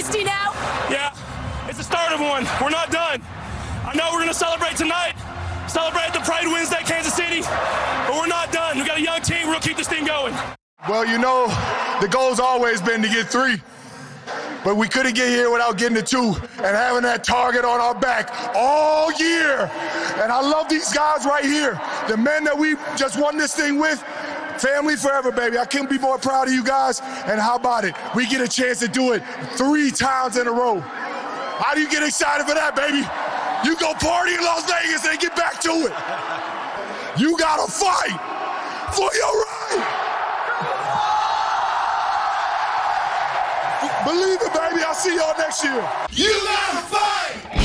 dynasty now? Yeah, it's the start of one. We're not done. I know we're going to celebrate tonight, celebrate the Pride Wednesday, Kansas City, but we're not done. We got a young team. We'll keep this thing going. Well, you know, the goal's always been to get three. But we couldn't get here without getting the two and having that target on our back all year. And I love these guys right here. The men that we just won this thing with, family forever, baby. I couldn't be more proud of you guys. And how about it? We get a chance to do it three times in a row. How do you get excited for that, baby? You go party in Las Vegas and get back to it. You gotta fight for your right. Believe it, baby. I'll see y'all next year. You gotta fight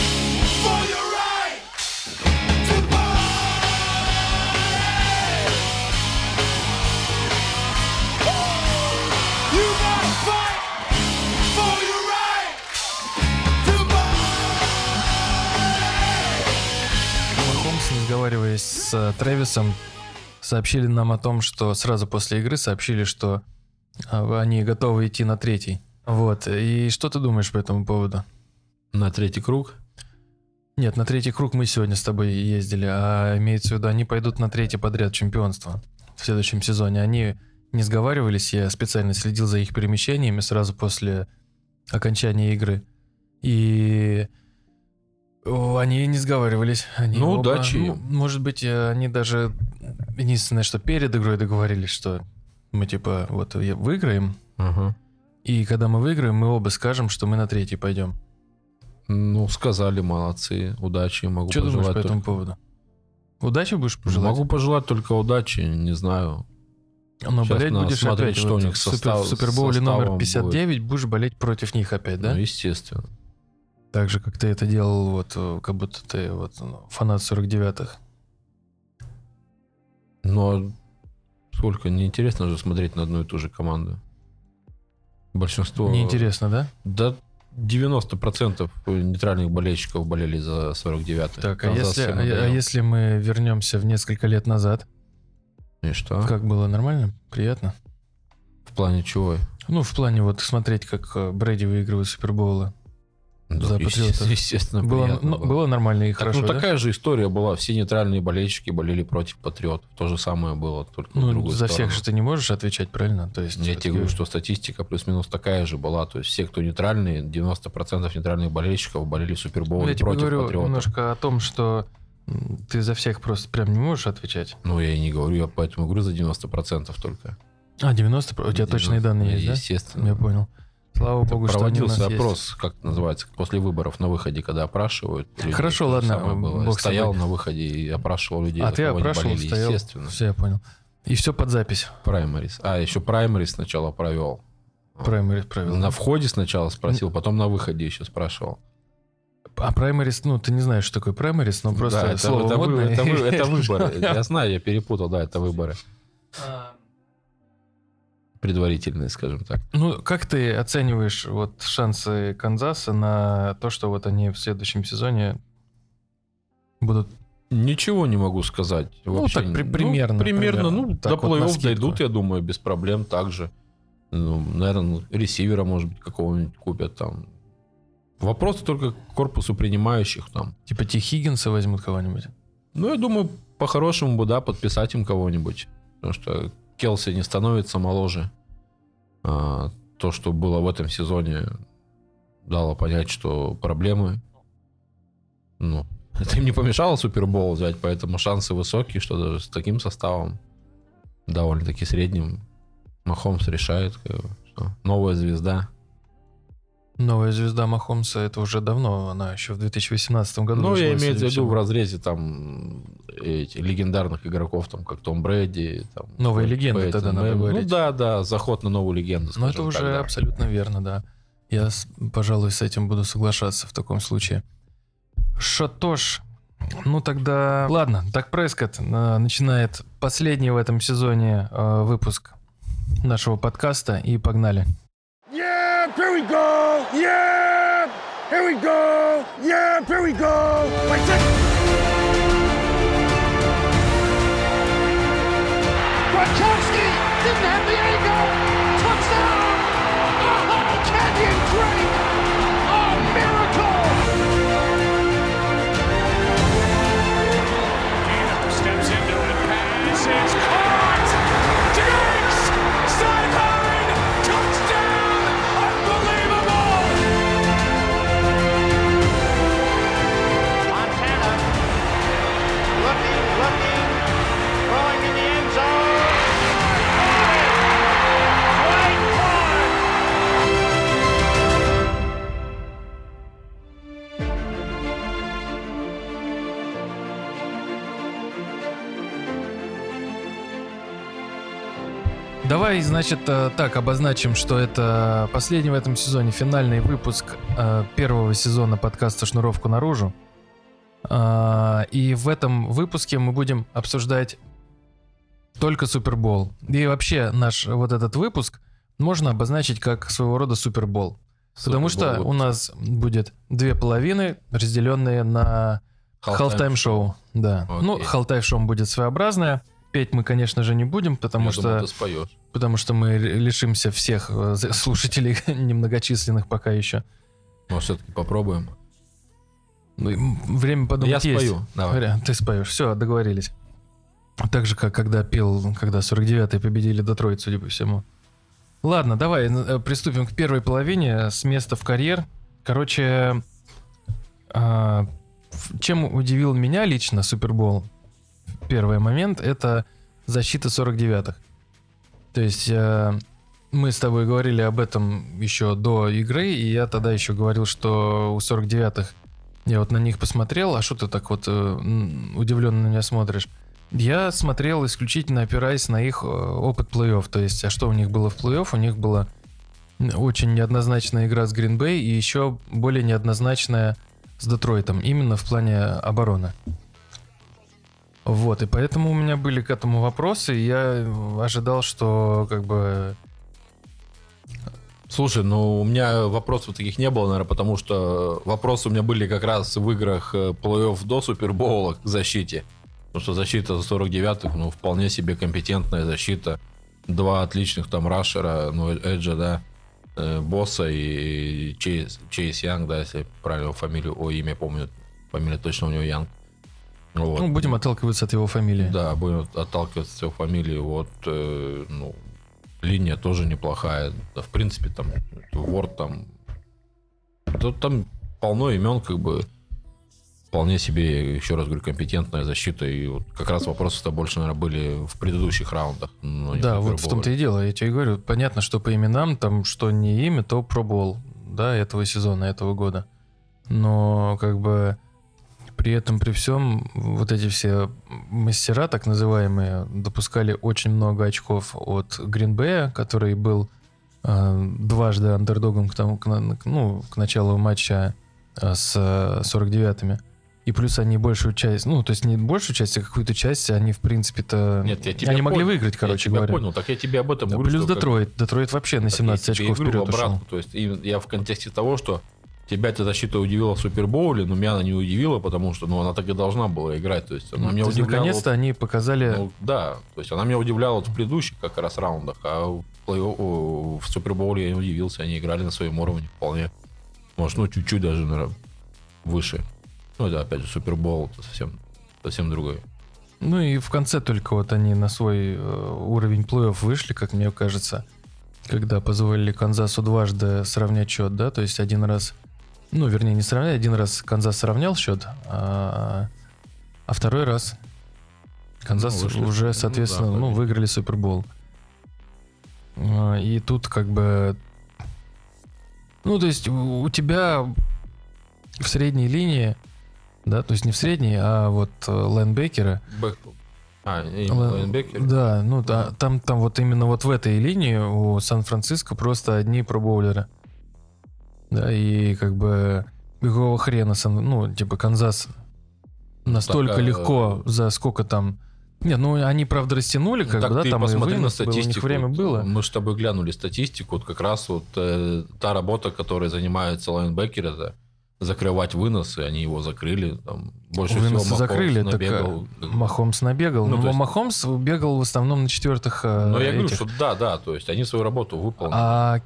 разговариваясь с э, Трэвисом, сообщили нам о том, что сразу после игры сообщили, что а, они готовы идти на третий. Вот. И что ты думаешь по этому поводу? На третий круг? Нет, на третий круг мы сегодня с тобой ездили, а имеется в виду, они пойдут на третий подряд чемпионство в следующем сезоне. Они не сговаривались, я специально следил за их перемещениями сразу после окончания игры. И они не сговаривались. Они Ну, оба- удачи ну, может быть, э, они даже... Единственное, что перед игрой договорились, что мы типа вот выиграем, Ага. и когда мы выиграем, мы оба скажем, что мы на третий пойдем. Ну, сказали, молодцы, удачи, могу Что думаешь пожелать по этому только- поводу? Удачи будешь пожелать? Могу пожелать только удачи, не знаю. Но Сейчас болеть будешь смотреть, опять. что вот у них состав- в Супербоуле номер будет. 59 будешь болеть против них опять, да? Ну, естественно. Так же, как ты это делал, вот, э, как будто ты вот ну, фанат 49-х. Но сколько, неинтересно же смотреть на одну и ту же команду. Большинство... Неинтересно, да? Да 90% нейтральных болельщиков болели за 49-й. Так, а Канзас если, а, а если мы вернемся в несколько лет назад, И что? как было нормально, приятно? В плане чего? Ну, в плане вот смотреть, как э, Брэди выигрывает Супербоулы. Да, За Патриотов. Естественно, Было, ну, было. было нормально и Так, хорошо, ну, да? такая же история была. Все нейтральные болельщики болели против патриотов. То же самое было, только Ну, другую за сторону. всех же ты не можешь отвечать, правильно? То есть, Я тебе говорю, что статистика плюс-минус такая же была. То есть все, кто нейтральные, 90% нейтральных болельщиков болели в Ну, Супербоуле я тебе против говорю патриотов. немножко о том, что ты за всех просто прям не можешь отвечать. Ну, я и не говорю, я поэтому говорю за 90% только. А, 90? У тебя точные данные есть, да? Естественно. Я понял. Слава богу, что они у нас Проводился есть. опрос, как это называется, после выборов на выходе, когда опрашивают. людей. Хорошо, ладно, было. бог Стоял тобой. на выходе и опрашивал людей. А ты опрашивал, болели, стоял? Естественно. Все, я понял. И все под запись. Праймарис. А, еще праймарис сначала провел. Праймерис провел. На входе сначала спросил, потом на выходе еще спрашивал. А праймерис, ну, ты не знаешь, что такое праймерис, но просто Да, это, слово это модное. это вы- это выборы. Я знаю, я перепутал, да, это выборы. Предварительные, скажем так. Ну, как ты оцениваешь вот шансы Канзаса на то, что вот они в следующем сезоне будут... Ничего не могу сказать. Ну, Вообще. так, при- примерно, примерно. примерно. Ну, Так до вот, плей-офф дойдут, я думаю, без проблем также. Ну, наверное, ресивера, может быть, какого-нибудь купят там. Вопрос только к корпусу принимающих там. Типа Ти Хиггинса возьмут кого-нибудь? Ну, я думаю, по-хорошему бы, да, подписать им кого-нибудь. Потому что Келси не становится моложе. А, то, что было в этом сезоне, дало понять, что проблемы. Ну, это им не помешало Супербол взять, поэтому шансы высокие, что даже с таким составом, довольно-таки средним, Махомс решает, как бы, что новая звезда. Новая звезда Махомса, это уже давно, она еще в 2018 году. Ну, я имею в виду в разрезе там эти легендарных игроков, там, как Том Брэди. Там, Новые легенды Пейтон тогда надо Мэннинг. говорить. Ну да, да, заход на новую легенду. Ну, это уже так, да. абсолютно верно, да. Я, пожалуй, с этим буду соглашаться в таком случае. Ж, ну тогда... Ладно, так Прескотт э, начинает последний в этом сезоне э, выпуск нашего подкаста, и погнали. Here we go. Yeah, here we go. Yeah, here we go. Давай, значит, э, так обозначим, что это последний в этом сезоне финальный выпуск э, первого сезона подкаста «Шнуровку наружу». А, И в этом выпуске мы будем обсуждать только Супербол. И вообще наш вот этот выпуск можно обозначить как своего рода Супербол. Потому что у нас будет две половины, разделенные на Halftime шоу. Да. Ну, Окей. Halftime шоу будет своеобразное. Петь мы, конечно же, не будем, потому Я что думал, ты споешь. потому что мы лишимся всех э, слушателей немногочисленных пока еще. Может, все-таки попробуем? Ну, время подумать Я есть. спою. Давай. Ты споешь. Все, договорились. Так же, как когда пел, когда 49-й победили Детройт, судя по всему. Ладно, давай э, приступим к первой половине с места в карьер. Короче, а, чем удивил меня лично Супербол, первый момент, это защита 49-х. То есть э, мы с тобой говорили об этом еще до игры, и я тогда еще говорил, что у 49-х я вот на них посмотрел, а что ты так вот э, удивленно на меня смотришь? Я смотрел исключительно опираясь на их э, опыт плей-офф. То есть, а что у них было в плей-офф? У них была очень неоднозначная игра с Гринбей и еще более неоднозначная с Детройтом, именно в плане обороны. Вот, и поэтому у меня были к этому вопросы, и я ожидал, что как бы... Слушай, ну у меня вопросов таких не было, наверное, потому что вопросы у меня были как раз в играх э, плей-офф до Супербоула к защите. Потому что защита за 49-х, ну, вполне себе компетентная защита. Два отличных там рашера, ну, Эджа, да, э, Босса и Чейз, Чейз Янг, да, если правильно фамилию, о, имя помню, фамилия точно у него Янг. Вот. Ну, будем отталкиваться от его фамилии. Да, будем отталкиваться от его фамилии. Вот, э, ну, линия тоже неплохая. Да, в принципе, там, Ворд там... Тут там полно имен, как бы, вполне себе, еще раз говорю, компетентная защита. И вот как раз вопросы-то больше, наверное, были в предыдущих раундах. Да, вот в том-то и дело. Я тебе говорю, понятно, что по именам, там, что не имя, то пробовал, да, этого сезона, этого года. Но, как бы, при этом, при всем, вот эти все мастера, так называемые, допускали очень много очков от Гринбея, который был э, дважды андердогом к, тому, к, ну, к началу матча э, с э, 49-ми. И плюс они большую часть, ну, то есть не большую часть, а какую-то часть они, в принципе-то... Нет, я тебя они могли понял. выиграть, короче я тебя говоря. понял, так я тебе об этом Да, говорю. плюс что как- Детройт. Детройт вообще на Так 17 я тебе очков вперед в обратку. ушел. То есть я в контексте того, что тебя эта защита удивила в Супербоуле, но меня она не удивила, потому что ну, она так и должна была играть. То есть она Ну, меня есть, удивляла. наконец-то они показали... Ну, да, то есть она меня удивляла вот в предыдущих как раз раундах, а в, Супербоуле я не удивился, они играли на своем уровне вполне. Может, ну, чуть-чуть даже, наверное, выше. Ну, это, опять же, Супербол, это совсем, совсем другой. Ну и в конце только вот они на свой э, уровень плей-офф вышли, как мне кажется, когда позволили Канзасу дважды сравнять счет, да, то есть один раз, ну, вернее, не сравнять, один раз Канзас сравнял счет, а, а второй раз Канзас Ну, вышли. Ну уже, да, соответственно, ну, победили. выиграли Супербол. А, И тут как бы... Ну, то есть у тебя в средней линии, да, то есть не в средней, а вот э, лайнбекеры, Бэк... А, лайнбекер? Да, ну да, там, там вот именно вот в этой линии у Сан-Франциско просто одни пробоулеры. Да, и как бы какого хрена, ну, типа Канзас настолько Так, а, легко за сколько там... Нет, ну они, правда, растянули, как так бы, да, там и посмотри на вынос был, у них статистику. время Вот, было. Мы с тобой глянули статистику. Вот как раз вот э, та работа, которой занимаются лайнбекеры, это закрывать выносы, они его закрыли. Там, больше Выносы всего Махомс закрыли, так набегал. а, Махомс набегал. Ну, но то есть- Махомс бегал в основном на четвертых э, Но я говорю, этих. что да, да, то есть они свою работу выполнили А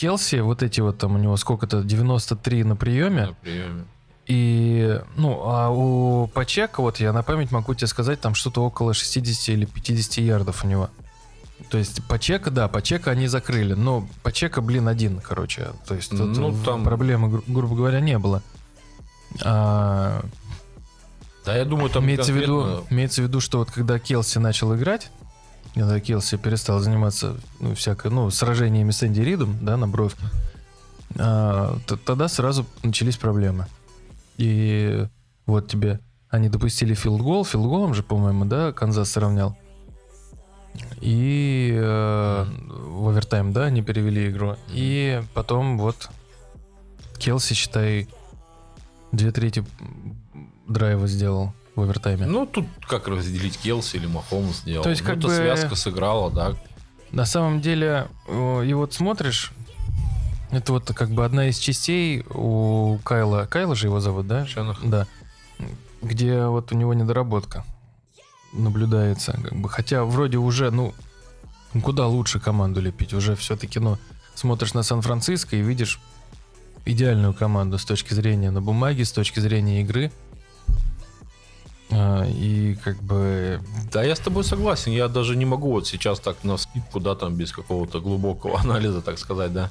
Келси, вот эти вот там у него сколько-то, 93 на приеме. на приеме. И, ну, а у Пачека, вот я на память могу тебе сказать, там что-то около 60 или 50 ярдов у него. То есть Пачека, да, Пачека они закрыли, но Пачека, блин, один, короче. То есть Ну, там- проблемы, гру- грубо говоря, не было. А, Да, я думаю, там имеется, в виду, имеется в виду, что вот когда Келси начал играть, когда Келси перестал заниматься ну, всякой, ну, сражениями с Энди Ридом, да, на бровке, а, тогда сразу начались проблемы. И вот тебе они допустили филдгол, филдголом же, по-моему, да, Канзас сравнял. И э, в овертайм, да, они перевели игру. И потом вот Келси, считай, две трети драйва сделал в овертайме. Ну, тут как разделить Келси или Махомс сделал. То есть, Ну, как эта бы- связка сыграла, да. На самом деле, э, и вот смотришь, это вот как бы одна из частей у Кайла. Кайла же его зовут, да? Шенахан. Да. Где вот у него недоработка наблюдается. Как бы. Хотя вроде уже, ну, куда лучше команду лепить. Уже все-таки, ну, смотришь на Сан-Франциско и видишь идеальную команду с точки зрения на бумаге, с точки зрения игры. А, и как бы Да, я с тобой согласен. Я даже не могу вот сейчас так на скидку, да, там без какого-то глубокого анализа, так сказать, да,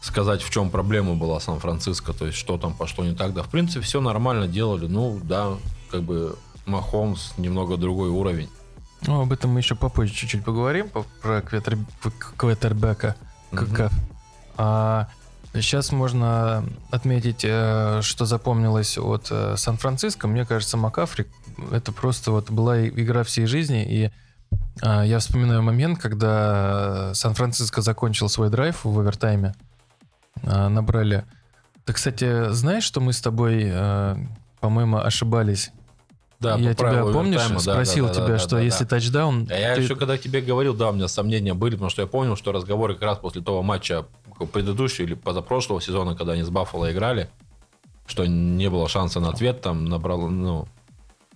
сказать, в чем проблема была Сан-Франциско, то есть что там пошло не так. Да, в принципе, все нормально делали. Ну, да, как бы Махомс немного другой уровень. Ну, об этом мы еще попозже чуть-чуть поговорим, по- про кветер- квотербека. КК. А сейчас можно отметить, э, что запомнилось от э, Сан-Франциско. Мне кажется, Макафри это просто вот была игра всей жизни. И а, я вспоминаю момент, когда Сан-Франциско закончил свой драйв в овертайме. А, Набрали. Ты, кстати, знаешь, что мы с тобой, э, по-моему, ошибались? Да, я тебя, помнишь, овертайма, спросил да, да, тебя, да, что да, если да. тачдаун... А я ты- еще когда тебе говорил, да, у меня сомнения были, потому что я помнил, что разговоры как раз после того матча предыдущего или позапрошлого сезона, когда они с Баффало играли, что не было шанса на ответ, там набрал, ну,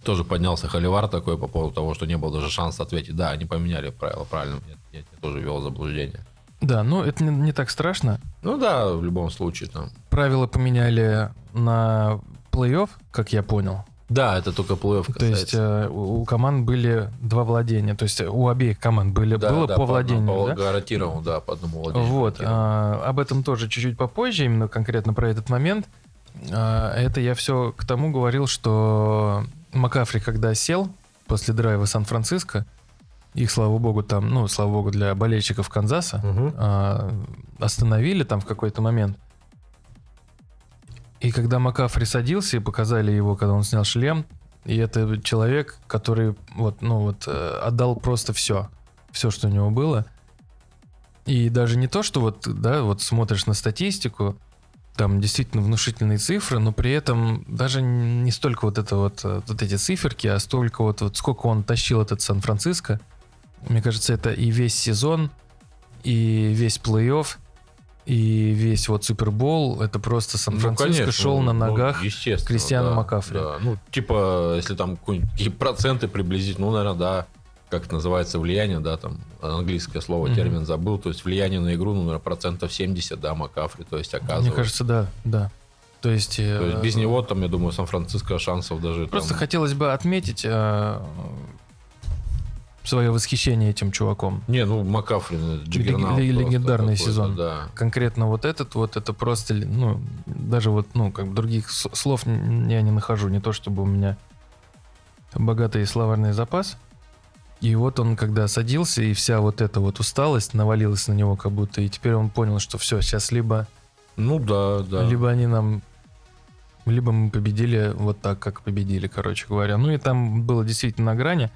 тоже поднялся холивар такой по поводу того, что не было даже шанса ответить. Да, они поменяли правила, правильно, я, я тебя тоже вел заблуждение. Да, ну это не, не так страшно. Ну да, в любом случае там. Правила поменяли на плей-офф, как я понял. Да, это только плей-офф То есть э, у команд были два владения. То есть э, у обеих команд были, Да, было да, по владению. по- да? гарантированно, да, по одному владению. Вот. а, об этом тоже чуть-чуть попозже, именно конкретно про этот момент. А, это я все к тому говорил, что Макафри, когда сел после драйва Сан-Франциско, их, слава богу, там, ну, слава богу, для болельщиков Канзаса, Мгм. а, остановили там в какой-то момент. И когда Макафри садился и показали его, когда он снял шлем, и это человек, который вот, ну вот, э, отдал просто все, все, что у него было. И даже не то, что вот, да, вот смотришь на статистику, там действительно внушительные цифры, но при этом даже не столько вот это вот, э, вот эти циферки, а столько вот, вот сколько он тащил этот Сан-Франциско. Мне кажется, это и весь сезон, и весь плей-офф, и весь вот Супербол, это просто Сан-Франциско Ну, шел на ну, ногах. естественно, Кристиана да, Маккафри. да. Ну, типа, если там какие-нибудь какие проценты приблизить, ну, наверное, да, как это называется, влияние, да, там, английское слово, Мгм. термин забыл, то есть влияние на игру, ну, наверное, процентов 70, да, Макафри, то есть оказывается. Мне кажется, да, да. То есть... То есть э, без него, там, я думаю, Сан-Франциско шансов даже Просто там... хотелось бы отметить свое восхищение этим чуваком. Не, ну, Макафри, ну, джиггернаут просто легендарный сезон. Да. Конкретно вот этот вот, это просто, ну, даже вот, ну, как других слов я не нахожу. Не то, чтобы у меня богатый словарный запас. И вот он, когда садился, и вся вот эта вот усталость навалилась на него как будто, и теперь он понял, что все, сейчас либо, Ну, да, да. либо они нам, либо мы победили вот так, как победили, короче говоря. Ну и там было действительно на грани.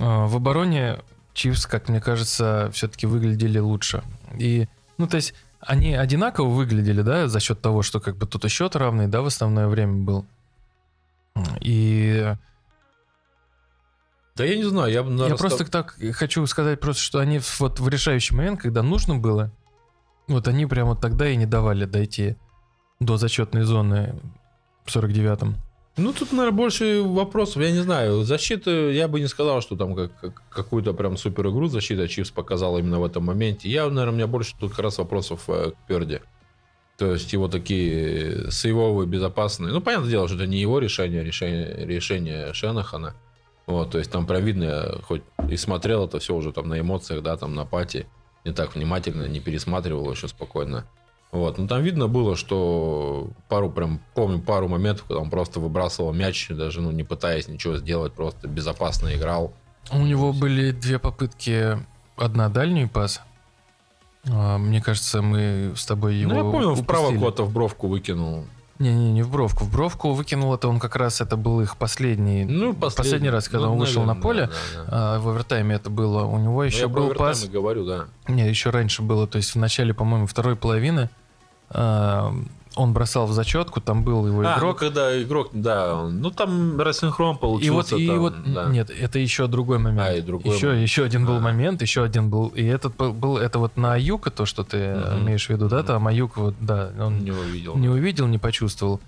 А, В обороне Чивс, как мне кажется, все-таки выглядели лучше. И, ну, то есть, они одинаково выглядели, да, за счет того, что как бы тут и счет равный, да, в основное время был. И Да я не знаю, я бы, я наверное, просто так хочу сказать просто, что они вот в решающий момент, когда нужно было, вот они прямо тогда и не давали дойти до зачетной зоны в 49-м. Ну, тут, наверное, больше вопросов. Я не знаю. Защита, я бы не сказал, что там как, как- какую-то прям супер игру защита Чивс показала именно в этом моменте. Я, наверное, у меня больше тут как раз вопросов э, к Перди. То есть его такие сейвовые, безопасные. Ну, понятное дело, что это не его решение, решение, решение Шенахана. Вот, то есть там прям видно, хоть и смотрел это все уже там на эмоциях, да, там на пати, не так внимательно, не пересматривал еще спокойно. Вот, ну там видно было, что пару прям, помню пару моментов, когда он просто выбрасывал мяч, даже, ну, не пытаясь ничего сделать, просто безопасно играл. У него были две попытки, одна дальний пас. А, Мне кажется, мы с тобой его ну, я помню, вправо упустили. куда-то в бровку выкинул. Не-не, не в Бровку. В Бровку выкинул это он как раз, это был их последний, Ну, последний, раз, когда ну, он вышел на наверное, поле. да, да, да. а, в овертайме это было. У него Ну, еще я про был пас. говорю, да. Не, еще раньше было, то есть в начале, по-моему, второй половины а, он бросал в зачетку, там был его А, ну, игрок. когда игрок, да, он- ну там рассинхрон и получился. вот, и там, вот, да. нет, это еще другой момент. А, и другой еще, момент. еще один был А. момент, еще один был, и этот был, был- это вот на Аюка, то, что ты Мгм. имеешь в виду, да, там Аюк, вот, да, он не увидел. не увидел, не почувствовал.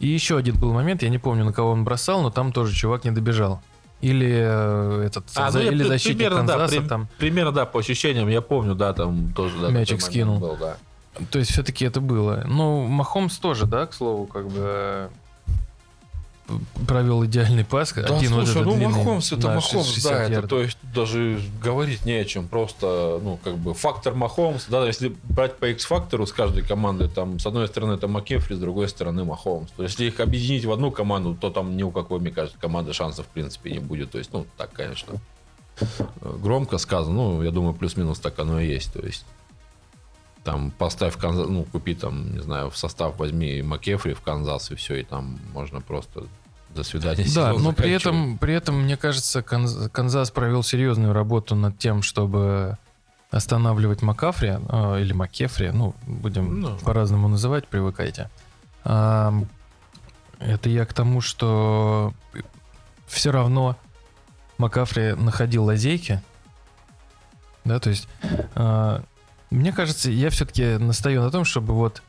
И еще один был момент, я не помню, на кого он бросал, но там тоже чувак не добежал. Или э, этот, А, за- ну, я или защитник примерно, да, Канзаса при- там. Примерно, да, по ощущениям, я помню, да, там тоже да, Мячик скинул. Был, да. То есть все-таки это было. Ну, Махомс тоже, да, к слову, как бы э, провел идеальный пас. Да, один вот слушай, этот ну длинный Махомс это Махомс, 60 да, это то есть даже говорить не о чем, просто, ну, как бы фактор Махомс, да, если брать по X-фактору с каждой команды, там, с одной стороны это Макефри, с другой стороны Махомс. То есть, если их объединить в одну команду, то там ни у какой, мне кажется, команды шансов, в принципе, не будет. То есть, ну, так, конечно, э, громко сказано, ну, я думаю, плюс-минус так оно и есть, то есть там поставь Канзас, ну, купи там, не знаю, в состав возьми Макефри в Канзас, и все, и там можно просто до свидания. Да, но при этом, при этом, мне кажется, Канз- Канзас провел серьезную работу над тем, чтобы останавливать Макафри, э, или Макефри, ну, будем Ну. по-разному называть, привыкайте. Ам, это я к тому, что все равно Макафри находил лазейки, да, то есть а, мне кажется, я все-таки настаю на том, чтобы вот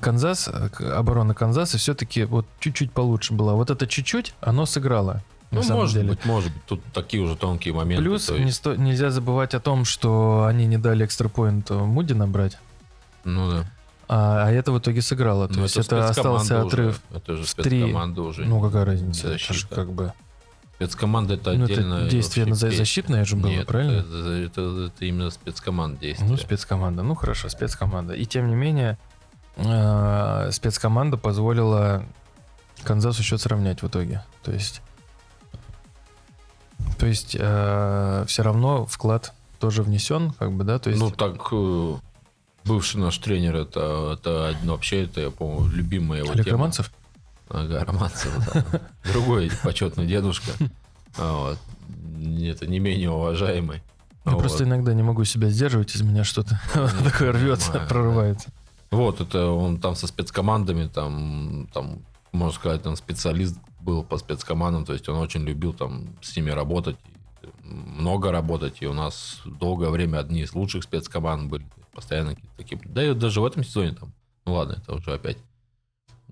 Канзас, э, оборона Канзаса все-таки вот чуть-чуть получше была. Вот это чуть-чуть, оно сыграло. На Ну, самом может деле. быть, может быть. Тут такие уже тонкие моменты. Плюс то не сто- нельзя забывать о том, что они не дали экстрапоинт Муди набрать, Ну да. а, а это в итоге сыграло. То Но есть это, спецкоманда остался уже, отрыв. Это же в три. спецкоманда уже. Ну какая разница? Это же как бы Спецкоманда это ну, отдельно. это действие на- защитное же было, Нет, правильно? Это, это- это именно спецкоманд действия. Ну, спецкоманда. Ну, хорошо, спецкоманда. И тем не менее, э, спецкоманда позволила Канзасу счет сравнять в итоге. То есть, то есть все равно вклад тоже внесен, как бы, да? То есть, Ну, так, э, бывший наш тренер, это, это вообще, это, я помню, любимая его Олег тема. Ага, Романцев, да. Другой почетный дедушка. Вот. Это не менее уважаемый. Я Вот. просто иногда не могу себя сдерживать, из меня что-то такое рвется, понимаю, прорывается. Вот, это он там со спецкомандами, там, там, можно сказать, он специалист был по спецкомандам, то есть он очень любил там с ними работать, много работать, и у нас долгое время одни из лучших спецкоманд были, постоянно какие-то такие, да и даже в этом сезоне там, ну ладно, это уже опять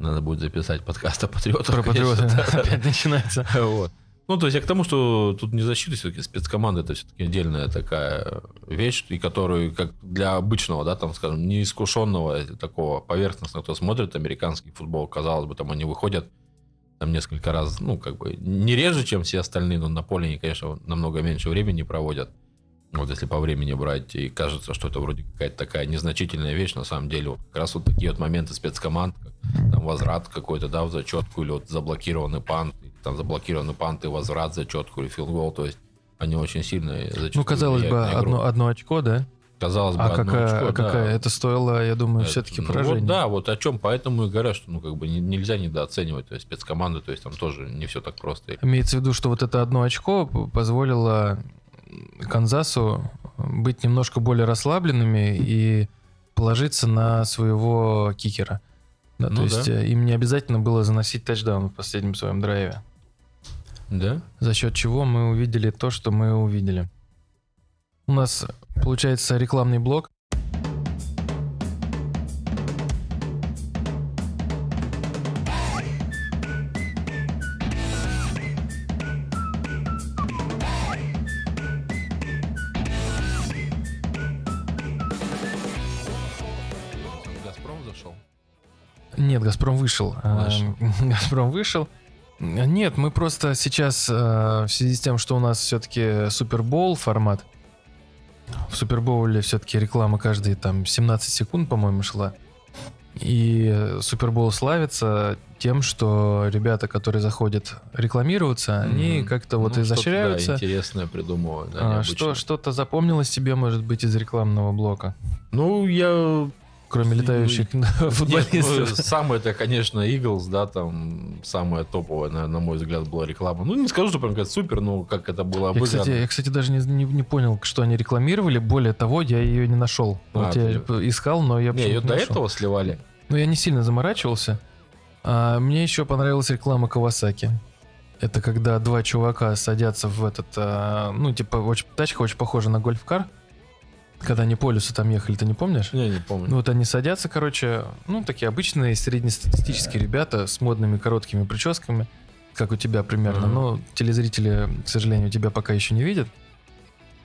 надо будет записать подкаст о патриотах. Про да. опять начинается. Вот. Ну, то есть я к тому, что тут не защита, все-таки спецкоманда это все-таки отдельная такая вещь, и которую, как для обычного, да, там, скажем, неискушенного такого поверхностного, кто смотрит американский футбол, казалось бы, там они выходят там несколько раз, ну, как бы, не реже, чем все остальные, но на поле они, конечно, намного меньше времени проводят. Вот если по времени брать, и кажется, что это вроде какая-то такая незначительная вещь, на самом деле, как раз вот такие вот моменты спецкоманд, как там возврат какой-то, да, в зачетку, или вот заблокированный пант, там заблокированный пант и возврат зачетку, или филдгол, то есть они очень сильно зачастую Ну, казалось бы, одно, одно очко, да? казалось бы, А одно какая, очко, а да. какая? Это стоило, я думаю, Это- все-таки ну поражение. Вот, да, вот о чем поэтому и говорят, что ну как бы не- нельзя недооценивать то есть, спецкоманды, то есть там тоже не все так просто. Имеется в виду, что вот это одно очко позволило Канзасу быть немножко более расслабленными и положиться на своего кикера. Да, Ну то есть да. э, им не обязательно было заносить тачдаун в последнем своем драйве. Да? За счет чего мы увидели то, что мы увидели. У нас получается рекламный блок. Нет, Газпром вышел. А, Вышел. Газпром вышел. Нет, мы просто сейчас э, в связи с тем, что у нас все-таки Супербол формат. В Супербоуле все-таки реклама каждые там 17 секунд, по-моему, шла. И Супербол славится тем, что ребята, которые заходят рекламироваться, они Мгм. как-то вот Ну, изощряются. Да, интересное придумывают. Да, А, необычное. что, что-то запомнилось тебе, может быть, из рекламного блока? Ну, я кроме летающих ну, футболистов. самое это, конечно, Eagles, да, там самая топовая, на, мой взгляд, была реклама. Ну, не скажу, что прям как супер, но как это было обыграно. кстати, я, кстати, даже не, не, понял, что они рекламировали. Более того, я ее не нашел. А, вот я ты- искал, но я не, ее до этого сливали. Ну, я не сильно заморачивался. А мне еще понравилась реклама Кавасаки. Это когда два чувака садятся в этот, а, ну, типа, очень, тачка очень похожа на гольфкар. Когда они по лесу там ехали, ты не помнишь? Не, не помню. Ну, вот они садятся, короче, ну, такие обычные среднестатистические ребята с модными короткими прическами, как у тебя примерно. Но телезрители, к сожалению, тебя пока еще не видят.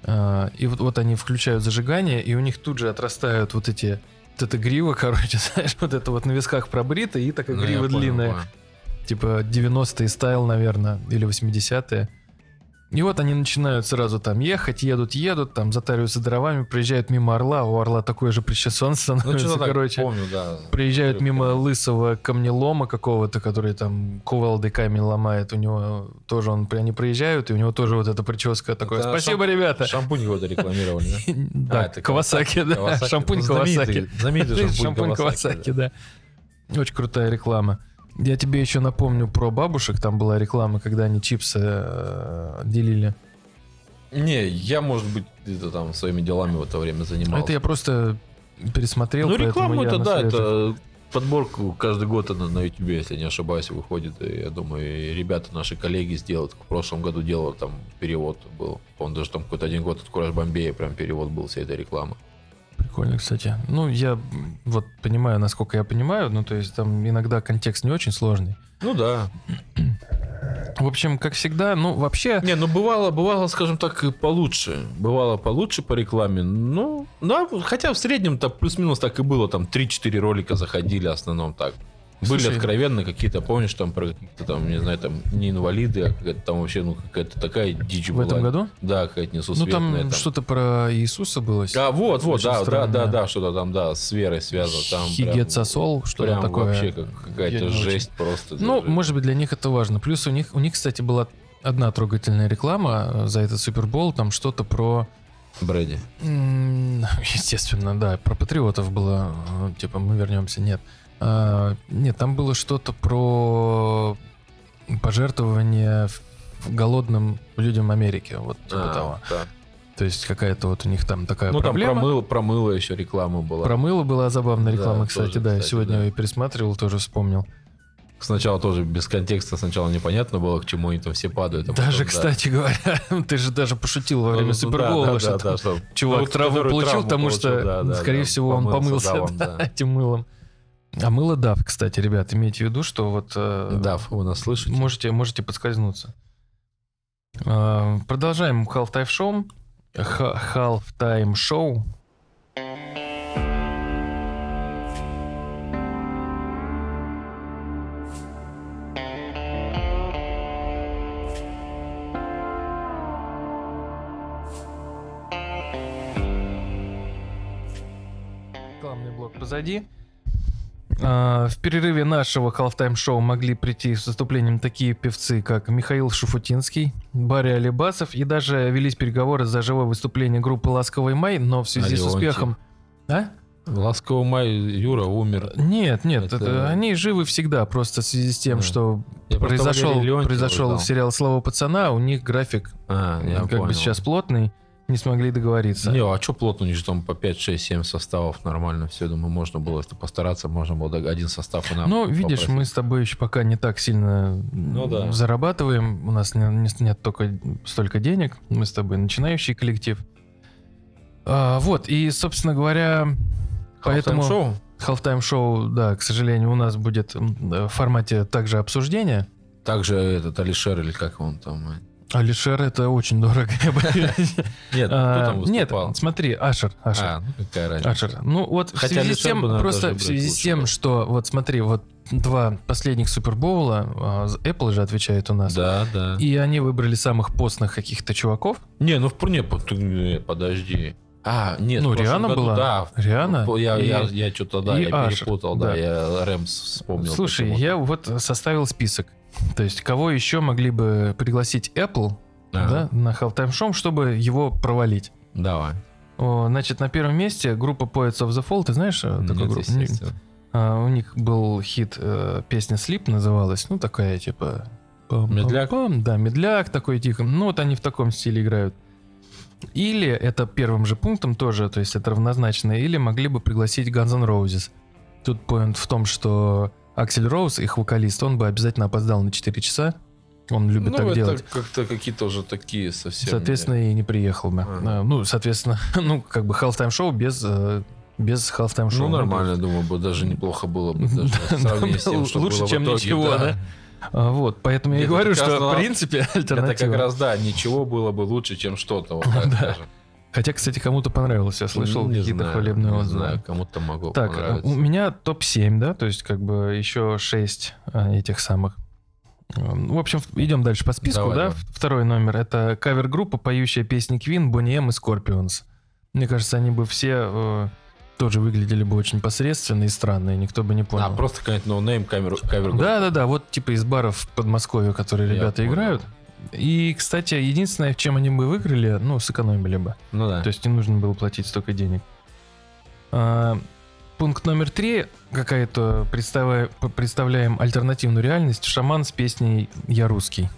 А, И вот, вот они включают зажигание, и у них тут же отрастают вот эти... Вот эта грива, короче, знаешь, вот это вот на висках пробрито, и такая Ну, грива понял, длинная. понял. Типа 90-е стайл, наверное, или 80-е. И вот они начинают сразу там ехать, едут, едут, там затариваются дровами, приезжают мимо Орла, у Орла такой же причесон Ну, становится, так короче. помню, да. Приезжают Прикольно. мимо лысого камнелома какого-то, который там кувалдой камень ломает. У него тоже он, они проезжают, и у него тоже вот эта прическа такое. Это Спасибо, шам- ребята. Шампунь его рекламировали, да? Да, А, это Кавасаки, да. Шампунь Ну, Кавасаки. знаменитый- шампунь Кавасаки, да. Очень крутая реклама. Я тебе еще напомню про бабушек. Там была реклама, когда они чипсы э, делили. Не, я, может быть, где-то там своими делами в это время занимался. Это я просто пересмотрел. Ну, рекламу это да, это подборку каждый год она на YouTube, если не ошибаюсь, выходит. И я думаю, и ребята, наши коллеги сделают. В прошлом году делал там перевод был. Он даже там какой-то один год от Кураж Бомбея прям перевод был всей этой рекламы. Прикольно, кстати. Ну, я вот понимаю, насколько я понимаю. Ну, то есть там иногда контекст не очень сложный. Ну да. В общем, как всегда, ну, вообще... Не, ну бывало, бывало, скажем так, получше. Бывало получше по рекламе. Ну, да, хотя в среднем-то плюс-минус так и было. Там 3-4 ролика заходили в основном так. Были Слушай, откровенно какие-то, помнишь, там про каких-то там, не знаю, там не инвалиды, а какая-то там вообще, ну, какая-то такая дичь В была. этом году? Да, какая-то Ну, несусветная. там там. что-то про Иисуса было. А, вот, вот, да, да, странное. да, да, что-то там, да, с верой связано. Там Хигецасол, что-то Прям такое. вообще как какая-то не очень. жесть просто. Ну, даже. может быть, для них это важно. Плюс у них, у них, кстати, была одна трогательная реклама э, за этот Супербол. Там что-то про... Брэди. Естественно, да, про патриотов было. э, Типа, мы вернемся. Нет. А, Нет, там было что-то про пожертвование в- голодным людям Америки. Вот типа А, того. да. То есть какая-то вот у них там такая Ну, там про проблема. мыло, про мыло еще реклама была. Про мыло была забавная Да, реклама, кстати, тоже, да. кстати, Сегодня да. я пересматривал, тоже вспомнил. Сначала тоже без контекста сначала непонятно было, к чему они там все падают. а Даже, потом, да. кстати говоря, ты же даже пошутил во Ну, время ну, Супербола, да, да, что да, там да, что чувак ну, травму получил, потому что, получил, да, да, скорее да, всего, он помылся да, да, да. этим мылом. А мыло дав, кстати, ребят, имейте в виду, что вот э, Да, вы нас слышите? можете, можете подскользнуться. Э, Продолжаем Half-Time Show. Half-Time Show. Рекламный блок позади. А, В перерыве нашего Halftime шоу могли прийти с выступлением такие певцы, как Михаил Шуфутинский, Барри Алибасов, и даже велись переговоры за живое выступление группы «Ласковый май», но в связи А с успехом... А? Ласковый май Юра умер. Нет, нет, Это- это- они живы всегда, просто в связи с тем, Да. что Я произошел, произошел сериал «Слава пацана», у них график А, как понял. бы сейчас плотный, не смогли договориться. Не, а что плотно, у них же там по 5, 6, 7 составов нормально все. Думаю, можно было, если постараться, можно было один состав и нам Ну, видишь, попросить. мы с тобой еще пока не так сильно Ну да. зарабатываем. У нас не- не- нет только столько денег. Мы с тобой начинающий коллектив. А, вот, и, собственно говоря, поэтому шоу? Halftime шоу, да, к сожалению, у нас будет в формате также обсуждения. Также этот Алишер, или как он там. Алишер, это очень дорого. Нет, А, кто там Нет, выступал? смотри, Ашер. Ашер. А, ну какая разница. Ашер. Ну вот в связи с тем, просто в связи с тем, что вот смотри, вот два последних Супербоула, а, Apple же отвечает у нас. Да, да. И они выбрали самых постных каких-то чуваков. Не, ну в не, по- ты, не, подожди. А, нет, Ну, Риана году, была. Да, Риана Я, и- я, я что-то, да, и я Ашер, перепутал, да. да, я Рэмс вспомнил. Слушай, почему-то. я вот составил список. То есть, кого еще могли бы пригласить Apple Ага. да, на Halftime Show, чтобы его провалить. Давай. О, значит, на первом месте группа Poets of the Fall. Ты знаешь э, такую Нет, группу? естественно. А, у них был хит, э, песня Sleep называлась. Ну, такая, типа... пам-пам-пам. Медляк? Да, медляк такой тихо. Ну, вот они в таком стиле играют. Или это первым же пунктом тоже, то есть это равнозначно, или могли бы пригласить Guns N' Roses. Тут поинт в том, что Аксель Роуз, их вокалист, он бы обязательно опоздал на 4 часа. Он любит Ну, так это делать. как-то какие-то уже такие совсем. Соответственно, и не приехал бы. А. Ну, соответственно, ну, как бы halftime шоу без, э, без halftime Ну, шоу. нормально, думаю, бы даже неплохо было бы. Даже в сравнении с тем, что Лучше, было чем итоге, ничего, да. А, Вот, поэтому я и Это говорю, раз что, в принципе, Это альтернатива. как раз, да, ничего было бы лучше, чем что-то. Вот так скажем. Хотя, кстати, кому-то понравилось, я слышал Ну, какие-то знаю, хвалебные не отзывы. знаю, кому-то могло Так, понравиться. у меня топ-7, да, то есть как бы еще 6 этих самых. Эм, В общем, идем дальше по списку, Давай, да. давай. Второй номер — это кавер-группа, поющая песни Boney M и Scorpions. Мне кажется, они бы все э, тоже выглядели бы очень посредственно и странно, и никто бы не понял. А, просто какая-нибудь no-name камеру, кавер Да-да-да, вот типа из баров в Подмосковье, которые Я ребята понял. играют. И, кстати, единственное, чем они бы выиграли, ну, сэкономили бы. Ну да. То есть не нужно было платить столько денег. А, пункт номер три. Какая-то представляем, представляем альтернативную реальность. Шаман с песней «Я русский».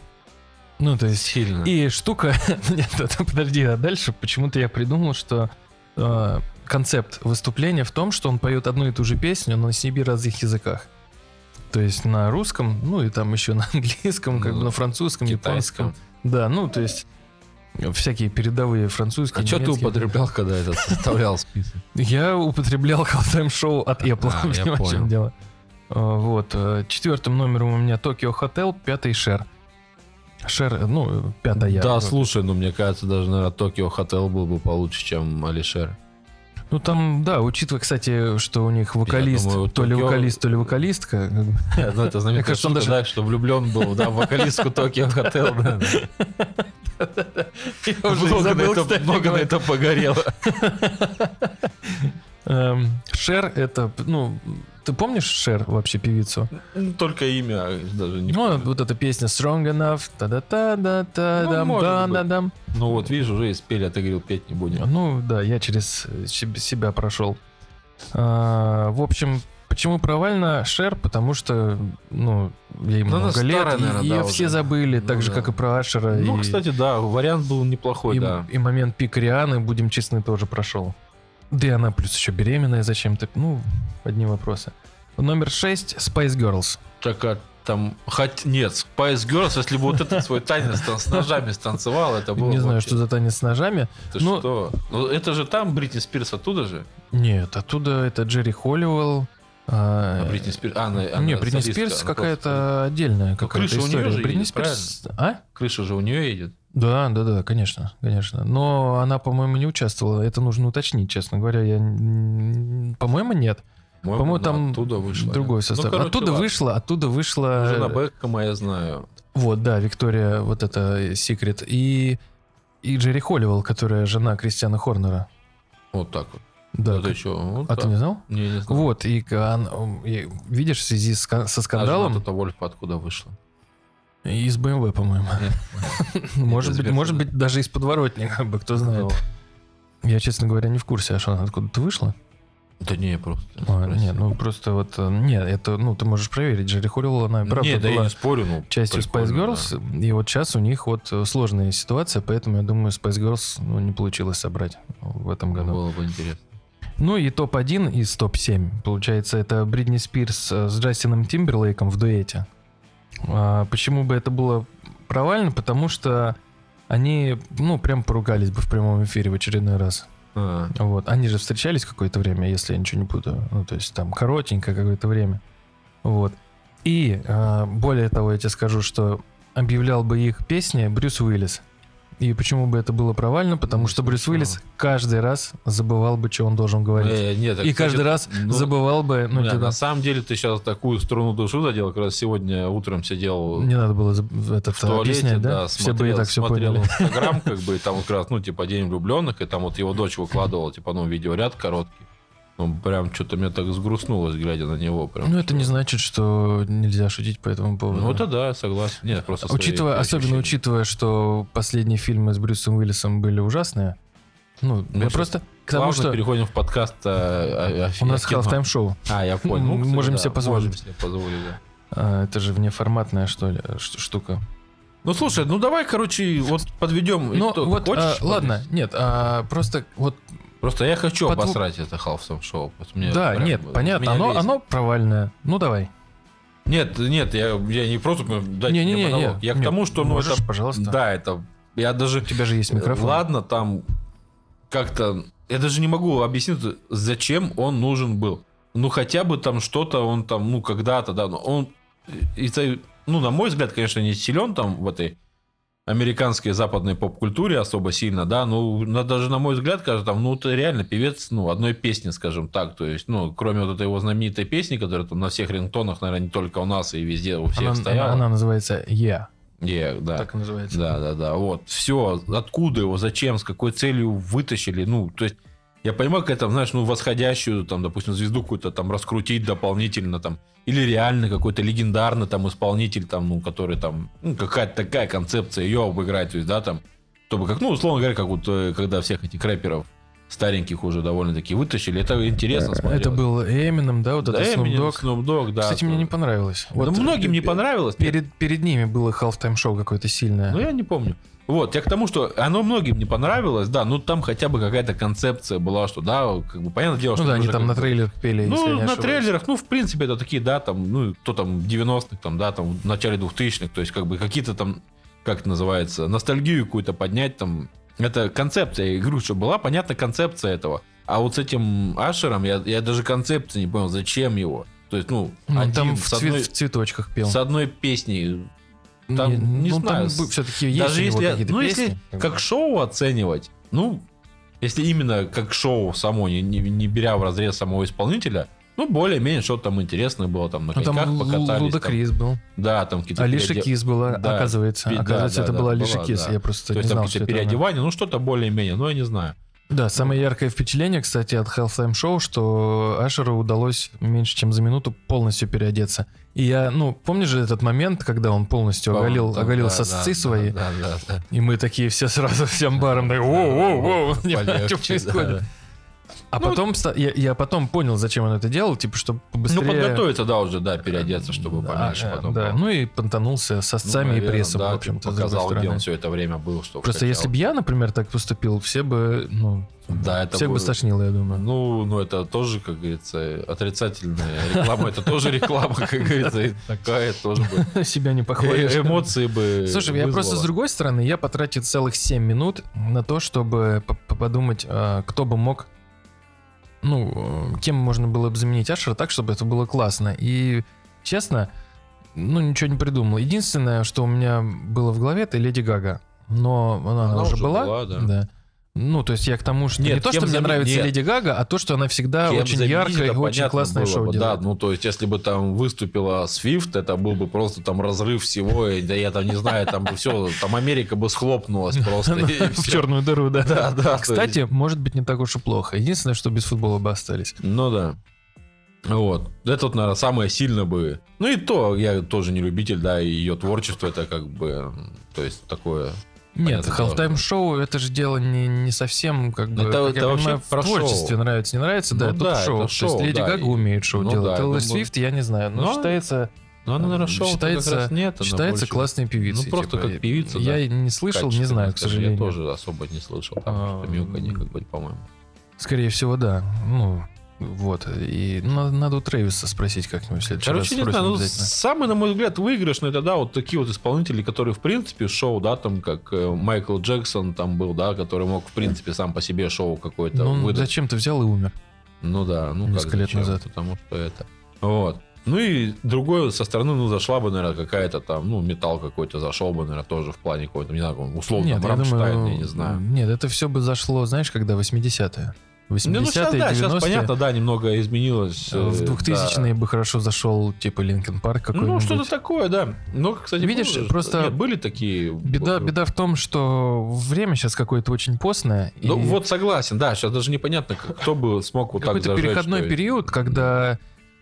Ну, то есть... Сильно. И штука... Нет, подожди, а дальше почему-то я придумал, что э, концепт выступления в том, что он поет одну и ту же песню, но на семи разных языках. То есть на русском, ну и там еще на английском, как Ну, бы на французском, китайском. японском. Да, ну то есть всякие передовые французские. А что ты употреблял, когда этот составлял список? Я употреблял Halftime шоу от Apple, А, я в чем понял. дело. А, Вот. э, Четвертым номером у меня Tokyo Hotel, пятый Шер. Шер, ну, пятая. Да, слушай, ну мне кажется, даже, наверное, Токио Хотел был бы получше, чем Алишер. Ну там, да, учитывая, кстати, что у них вокалист, думаю, то ли Tokyo- вокалист, то ли вокалистка. как бы. Ну, это знаменитая шутка, даже- да, что влюблен был, да, в вокалистку Токио Хотел. да. И Много на это- много на это погорело. Эм, Шер это, ну, ты помнишь Шер вообще певицу? Ну, Только имя даже не Ну, помню. вот эта песня Strong Enough, та да та да та Ну, дам может да быть. да дам Ну вот, видишь, уже и спели, а ты говорил, петь не будем. Ну, да, я через себ- себя прошел. А, в общем, почему провально Шер? Потому что, ну, ей Ну, она много лет, старая, и наверное, ее да, все уже. забыли, Ну, так же, да. как и про Ашера. Ну, и, кстати, да, вариант был неплохой, и, да. и момент пика Рианы, будем честны, тоже прошел. Да и она плюс еще беременная зачем-то. Ну, одни вопросы. Номер 6 Spice Girls. Так, а там... Хоть... Нет, Spice Girls, если бы вот этот свой танец там с ножами станцевал, это было Не знаю, вообще- что за танец с ножами. Ты ну- что? Ну, это же там Бритни Спирс оттуда же? Нет, оттуда это Джерри Холливелл. а, А Бритни Спирс... А, она, Не, она Бритни солистка, Спирс какая-то отдельная какая-то крыша у история. же Бритни едет, Спирс... А? просто- Крыша же у нее едет. Да, да, да, конечно, конечно. Но она, по-моему, не участвовала. Это нужно уточнить, честно говоря. Я... По-моему, нет. По-моему, она там оттуда вышла. другой Ну, состав. короче, оттуда ладно. вышла, оттуда вышла... Жена Бекхэма, я знаю. Вот, да, Виктория, вот это Секрет. И, и Джерри Холливелл, которая жена Кристиана Хорнера. Вот так вот. Да. А ты что? Вот а ты так. не знал? Не, не знаю. Вот, и, он- и видишь, в связи с, со А скандалом жена-то Вольфа откуда вышла? Из BMW, по-моему. Может быть, может быть, даже из подворотни, как бы, кто знает. Я, честно говоря, не в курсе, а что она откуда-то вышла? Да не, просто. А, нет, ну просто вот... э, Нет, это, ну, ты можешь проверить. Джерри Холливелл, она, правда, не, да я была не спорю, ну. частью Spice Girls, и вот сейчас у них вот э, сложная ситуация, поэтому я думаю, Spice Girls ну, не получилось собрать в этом да. году. Было бы интересно. Ну и топ-1 из топ-7, получается, это Бритни Спирс э, с Джастином Тимберлейком в дуэте. А, почему бы это было провально? Потому что они, ну, прям поругались бы в прямом эфире в очередной раз. А, Вот. Они же встречались какое-то время, если я ничего не путаю. Ну, то есть там коротенько какое-то время. Вот. И а, более того, я тебе скажу, что объявлял бы их песни Брюс Уиллис. И почему бы это было провально? Потому Ну, что Брюс. Уиллис каждый раз забывал бы, что он должен говорить. э, нет, так, И кстати, каждый раз ну, забывал бы, ну, бля, типа, на самом деле ты сейчас такую струну душу задел. Как раз сегодня утром сидел не надо было этот, в туалете, объяснять, да? да, все бы и смотрел, так все смотрел поняли. Инстаграм, как бы, и там как раз, ну, типа, День влюбленных, и там вот его дочь выкладывала, типа, ну, видеоряд короткий. Ну, прям что-то мне так сгрустнулось, глядя на него. Прям, Ну, это не значит, что нельзя шутить по этому поводу. Ну, это да, согласен. Нет, просто Учитывая, особенно ощущения. учитывая, что последние фильмы с Брюсом Уиллисом были ужасные, Ну, Мы я просто к тому, что переходим в подкаст а, у нас о кино. halftime шоу. А, я понял. Ну, кстати, можем да, себе позволить. Можем себе позволить, да. А, это же внеформатная, что ли, ш- штука. Ну, слушай, ну давай, короче, вот подведем Ну, вот, Хочешь а, ладно, нет, а, просто вот, Просто я хочу По дву- обосрать это халфтайм шоу. Вот мне да, прям- нет, понятно, оно, лезет. оно провальное. Ну, давай. Нет, нет, я, я не просто дать Не, не, не, не, Я к не, тому, что ну можешь, это, пожалуйста. да, это, я даже У тебя же есть микрофон. Ладно, там как-то... Я даже не могу объяснить, зачем он нужен был. Ну, хотя бы там что-то он там, ну, когда-то, да, но он... из-за- ну, на мой взгляд, конечно, не силен там в этой американской западной поп-культуре особо сильно, да, ну, на- даже на мой взгляд, кажется, там, ну, это реально певец, ну, одной песни, скажем так, то есть, ну, кроме вот этой его знаменитой песни, которая там на всех рингтонах, наверное, не только у нас и везде у всех Она, стояла. она- она называется «Я». Yeah, да. Так называется. Да, да, да. Вот. Все. Откуда его, зачем, с какой целью вытащили. Ну, то есть, я понимаю, как это, знаешь, ну, восходящую, там, допустим, звезду какую-то там раскрутить дополнительно, там, или реально какой-то легендарный там исполнитель, там, ну, который там, ну, какая-то такая концепция ее обыграть, то есть, да, там, чтобы как, ну, условно говоря, как вот, э, когда всех этих рэперов стареньких уже довольно-таки вытащили, это интересно смотрелось. Это был Эмином, да, вот да, это Snoop Eminem, Dogg. Snoop Dogg, да. Кстати, мне не понравилось. Да Вот, многим не э, понравилось. Перед, перед ними было halftime шоу какое-то сильное. Ну, я не помню. Вот, я к тому, что оно многим не понравилось, да, ну там хотя бы какая-то концепция была, что, да, как бы понятное дело, Ну что да, это они там на трейлерах пели, Ну, на ошибаюсь. трейлерах, ну, в принципе, это такие, да, там, ну, кто там, 90-х, там, да, там, в начале 2000-х, то есть, как бы, какие-то там, как это называется, ностальгию какую-то поднять, там, это концепция, говорю, что была понятна концепция этого. А вот с этим Ашером я, я даже концепции не понял, зачем его. То есть, ну, Ну, один там в, с, цвет- одной, в цветочках пел. с одной песней там, не ну, знаю, там все-таки есть Даже если, ну, песни. если как шоу оценивать, ну, если именно как шоу само, не, не, не беря в разрез самого исполнителя, ну, более-менее что-то там интересное было, там на Ну, там коньках Лу- покатались. Луда там. Крис был. Да, там какие-то... Алиша переоде- Кис была, Да, оказывается. да, оказывается, да, это да, была была, Алиша Кис. да. Я просто То не есть там знал, что какие-то это она. переодевания, ну, что-то более-менее, ну, я не знаю. Да, самое яркое впечатление, кстати, от Halftime Show, что Ашеру удалось меньше, чем за минуту полностью переодеться. И я, ну, помнишь же этот момент, когда он полностью оголил, Да, оголил да, сосцы да, свои, Да, да, да. и мы такие все сразу всем баром, такие, воу-воу-воу, не понимаю, что да, происходит. да. А Ну, потом я, я потом понял, зачем он это делал, типа, чтобы Ну, побыстрее... подготовиться, да, уже, да, переодеться, чтобы Да, поменьше э, потом да, было. ну и понтанулся с Ну, сосцами и наверное, прессом, да, в общем-то, показал, где он все это время был, что Просто хотел. если бы я, например, так поступил, все бы, ну, Да, это всех бы стошнило, я думаю. Ну, ну, это тоже, как говорится, отрицательная реклама. Это тоже реклама, как говорится. и Такая тоже бы. Себя не Э, похвалишь. Эмоции бы Слушай, я просто с другой стороны, я потратил целых 7 минут на то, чтобы по- по- подумать, а, кто бы мог, ну, э, кем можно было бы заменить Ашера так, чтобы это было классно. И, честно, ну, ничего не придумал. Единственное, что у меня было в голове, это Леди Гага. Но она, Она уже, уже была. была, да. Ну, то есть я к тому, что Нет, не то, что мне нравится нет. Леди Гага, а то, что она всегда Кем очень яркая и очень классное шоу бы, Да, делает. ну то есть, если бы там выступила Свифт, это был бы просто там разрыв всего, и, да я там не знаю, там бы все, там Америка бы схлопнулась просто. и В черную дыру, да. Да, да. Кстати, может быть, не так уж и плохо. Единственное, что без футбола бы остались. Ну да. Вот. Это вот, наверное, самое сильное бы. Ну и то, я тоже не любитель, да, и ее творчество это как бы, то есть такое. Нет, Halftime шоу это же дело не, не совсем как бы. Это- как это я вообще понимаю, в про творчестве шоу. нравится, не нравится, да, Ну это да, шоу. это То шоу, есть Леди да, Гага умеет шоу ну делать. да, Тейлор Свифт, я не знаю, но Ну, считается, Ну, она, наверное, шоу считается, как раз нет. она считается больше- классной певицей. Ну, просто типа. как певица, Я да. не слышал, не знаю, к сожалению. Я тоже особо не слышал. Там А, что-то мяуканье какое-то, по-моему. Скорее всего, да. Ну, вот. И ну, надо у Трэвиса спросить как-нибудь в следующий Короче, раз. не знаю, ну, самый, на мой взгляд, выигрышный это, да, вот такие вот исполнители, которые, в принципе, шоу, да, там, как э, Майкл Джексон там был, да, который мог, в принципе, сам по себе шоу какое-то Ну, выдать. зачем ты взял и умер? Ну да, ну как Несколько лет зачем? назад. Потому что это... Вот. Ну и другое со стороны, ну, зашла бы, наверное, какая-то там, ну, металл какой-то зашел бы, наверное, тоже в плане какой-то, не знаю, условно, Нет, я думаю, я не знаю. Нет, это все бы зашло, знаешь, когда 80-е. 80-е, Не, ну, сейчас, да, 90-е. сейчас понятно, да, немного изменилось. э, В да. 2000-е бы хорошо зашел, типа, Linkin Park Ну, какой-нибудь. что-то такое, да. Но, кстати, Видишь, помнишь, просто нет, были такие... Беда, беда в том, что время сейчас какое-то очень постное. Ну, и вот согласен, да, сейчас даже непонятно, кто бы смог вот так какой-то переходной период, когда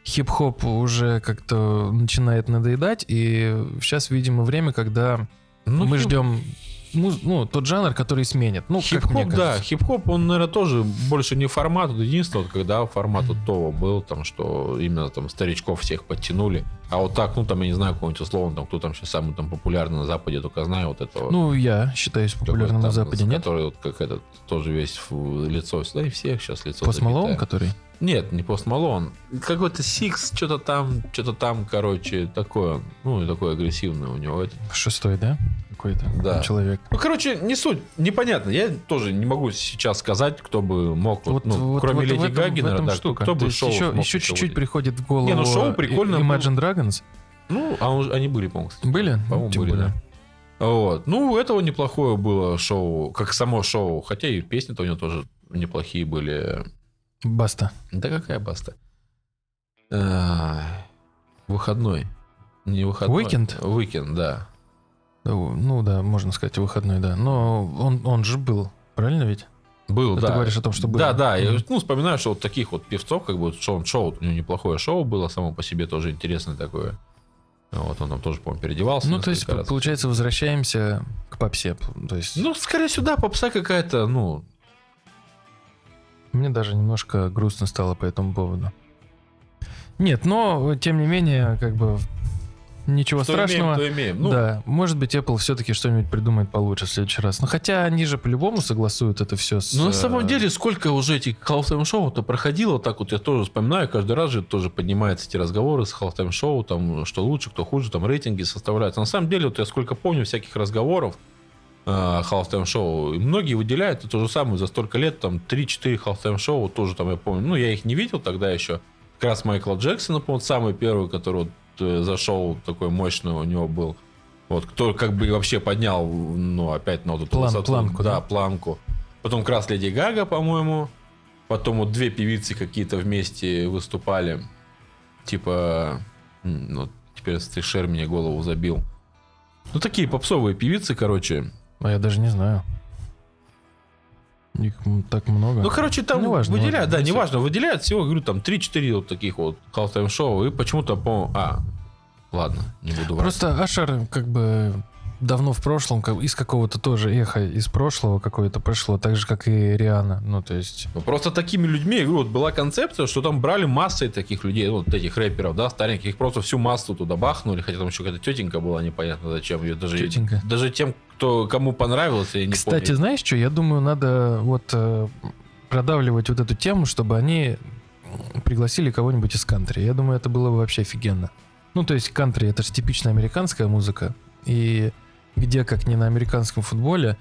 хип-хоп уже как-то начинает надоедать, и сейчас, видимо, время, когда Ну, мы хип- ждем муз- ну, тот жанр, который сменит. Ну, Хип-хоп, да, хип-хоп, он, наверное, тоже больше не формат. Вот Единственное, вот когда формат вот того был, там, что именно там старичков всех подтянули. А вот так, ну, там, я не знаю, какой-нибудь условно, там, кто там сейчас самый там популярный на Западе, только знаю вот этого. Ну, я считаюсь популярным на там, Западе, нет? Который вот как этот, тоже весь в лицо, да у всех сейчас лицо забитое. который? Нет, не Post Malone. Какой-то Сикс, что-то там, что-то там, короче, такое, ну, и такое агрессивное у него. Это- Шестой, да? Какой-то Да. человек. Ну, короче, не суть, непонятно. Я тоже не могу сейчас сказать, кто бы мог, вот, Вот, ну, вот- кроме вот Леди наверное, да, штука. кто То бы шоу еще, еще чуть-чуть приходит в голову Не, ну, шоу прикольно. Imagine Dragons. Ну, а он- они были, по-моему, кстати. Были? По-моему, Ну, тем были, более. да. Вот. Ну, у этого неплохое было шоу, как само шоу. Хотя и песни-то у него тоже неплохие были. Баста. Да какая баста? А, Выходной. Не выходной. Weeknd? Weeknd, да. Ну, да, можно сказать, выходной, да. Но он, он же был, правильно ведь? Был, Ты да. говоришь о том, что было. Да, да. Я Мгм. ну, вспоминаю, что вот таких вот певцов, как бы вот Шоу, у него неплохое шоу было, само по себе тоже интересное такое. Вот он там тоже, по-моему, переодевался. Ну, то есть, раз. получается, возвращаемся к попсе. То есть, Ну, скорее сюда попса какая-то, ну, мне даже немножко грустно стало по этому поводу. Нет, но, тем не менее, как бы, ничего что страшного. имеем, то имеем. Ну, да, может быть, Apple все-таки что-нибудь придумает получше в следующий раз. Но хотя они же по-любому согласуют это все с... Ну, на э, самом деле, сколько уже этих Halftime шоу-то проходило, так вот я тоже вспоминаю, каждый раз же тоже поднимаются эти разговоры с Halftime шоу, там, что лучше, кто хуже, там рейтинги составляются. На самом деле, вот я сколько помню всяких разговоров э, Halftime шоу, и многие выделяют это то же самое за столько лет, там, 3-4 Halftime шоу, тоже там, я помню, ну, я их не видел тогда еще, как раз Майкла Джексона, по-моему, самый первый, который вот, зашел такой мощный у него был. Вот, кто как бы вообще поднял, ну, опять на вот эту План- высоту. планку, да, да? планку. Потом как раз Леди Гага, по-моему. Потом вот две певицы какие-то вместе выступали. Типа, ну, теперь Стришер мне голову забил. Ну, такие попсовые певицы, короче. А я даже не знаю. Их так много. Ну, короче, там Ну, важно, выделяют, важно, да, неважно, выделяют всего, говорю, там 3-4 вот таких вот halftime шоу, и почему-то, по А, ладно, не буду врать. Просто Ашер как бы давно в прошлом, как- из какого-то тоже эха из прошлого какое-то пришло, так же, как и Риана. Ну, то есть... Ну, Просто такими людьми, я говорю, вот была концепция, что там брали массой таких людей, вот этих рэперов, да, стареньких, их просто всю массу туда бахнули, хотя там еще какая-то тетенька была, непонятно зачем ее даже, Тетенька. даже тем, кто кому понравилось, я не Кстати, помню. знаешь что? Я думаю, надо вот э, продавливать вот эту тему, чтобы они пригласили кого-нибудь из кантри. Я думаю, это было бы вообще офигенно. Ну, то есть кантри — это же типичная американская музыка. И где, как не на американском футболе,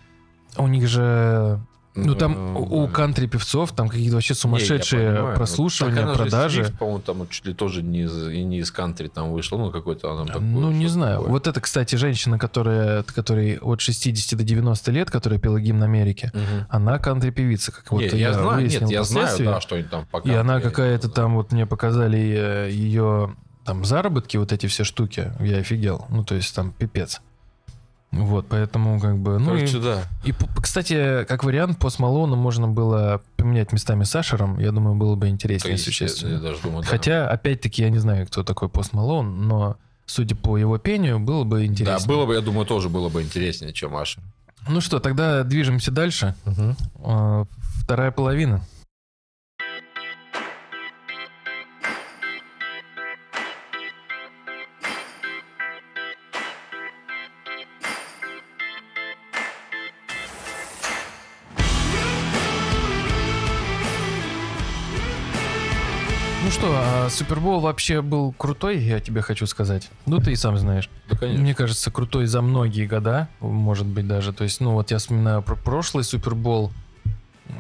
у них же... Ну, там у у кантри-певцов там какие-то вообще сумасшедшие прослушивания, продажи. по-моему, там чуть ли тоже не из, и не из кантри там вышло, ну, какой-то она такой, Ну, не знаю. такое. Вот это, кстати, женщина, которая, которой от 60 до 90 лет, которая пела гимн Америки, Мгм. она кантри-певица, как вот я, я знаю, нет, я знаю, да, что они там пока. И она какая-то там, вот мне показали э, ее там заработки, вот эти все штуки, я офигел. Ну, то есть там пипец. Вот, поэтому как бы... Ну, Короче, и, да. и, кстати, как вариант, по Малону можно было поменять местами с Ашером. Я думаю, было бы интереснее, Я существенно. даже думаю, да. Хотя, опять-таки, я не знаю, кто такой Пост Малон, но, судя по его пению, было бы интересно. Да, было бы, я думаю, тоже было бы интереснее, чем Аша. Ну что, тогда движемся дальше. Э, Вторая половина. Ну что, а Супербол вообще был крутой, я тебе хочу сказать. Ну, ты и сам знаешь. Да, конечно. Мне кажется, крутой за многие года, может быть даже. То есть, ну вот я вспоминаю про прошлый Супербол,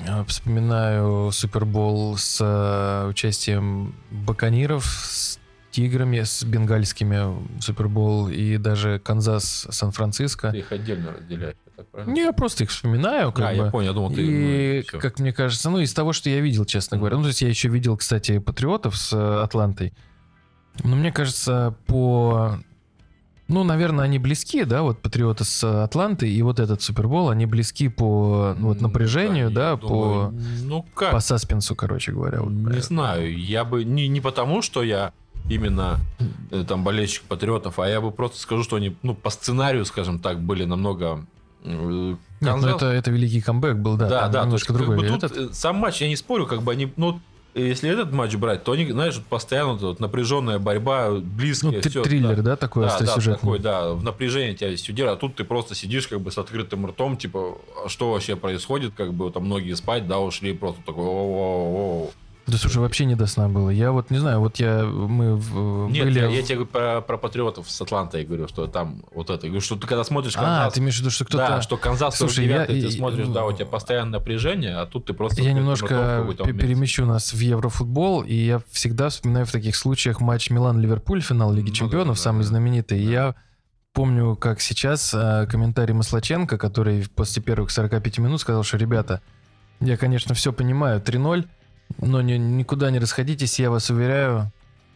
э, вспоминаю Супербол с э, участием Баканиров, с Тиграми, с бенгальскими Супербол и даже Канзас Сан-Франциско. Ты их отдельно разделяешь, так правильно? Не, я просто их вспоминаю, как а, бы. я понял, я думал, ты... И, ну, как мне кажется, ну, из того, что я видел, честно говоря. Ну, то есть я еще видел, кстати, Патриотов с э, Атлантой. Но мне кажется, по... Ну, наверное, они близки, да, вот Патриоты с Атлантой и вот этот Супербол, они близки по ну, вот, напряжению, да, да, я по, думаю, Ну, как? по саспенсу, короче говоря. вот, Не э, знаю, я бы... Не, не потому, что я именно э, там болельщик патриотов, а я бы просто скажу, что они, ну, по сценарию, скажем так, были намного Э, Нет, ну Канзас- это, это великий камбэк был, да, да, там да, то есть, немножко как другой. бы тут Этот- э, сам матч, я не спорю, как бы они, ну, э, если этот матч брать, то они, знаешь, постоянно вот, вот напряженная борьба, близкая, ну, всё, триллер, да, такой да, да, остросюжетный. такой, да, в напряжении тебя весь а тут ты просто сидишь как бы с открытым ртом, типа, а что вообще происходит, как бы там многие спать, да, ушли просто такой, о Да слушай, вообще не до сна было. Я вот не знаю, вот я мы в- Нет, были. я, я тебе говорю про, про патриотов с Атлантой, я говорю, что там вот это, я говорю, что ты когда смотришь А, Канзас, ты имеешь в виду, что кто-то. да, что Канзас Слушай, 49 я- ты смотришь, и- да, у тебя постоянное напряжение, а тут ты просто... Я немножко перемещу нас в Еврофутбол, и я всегда вспоминаю в таких случаях матч Милан-Ливерпуль, финал Лиги Ну Чемпионов, да, самый да. знаменитый. Да. Я помню, как сейчас э, комментарий Маслаченко, который после первых 45 минут сказал, что, ребята, я, конечно, все понимаю, 3-0, но ни- никуда не расходитесь, я вас уверяю,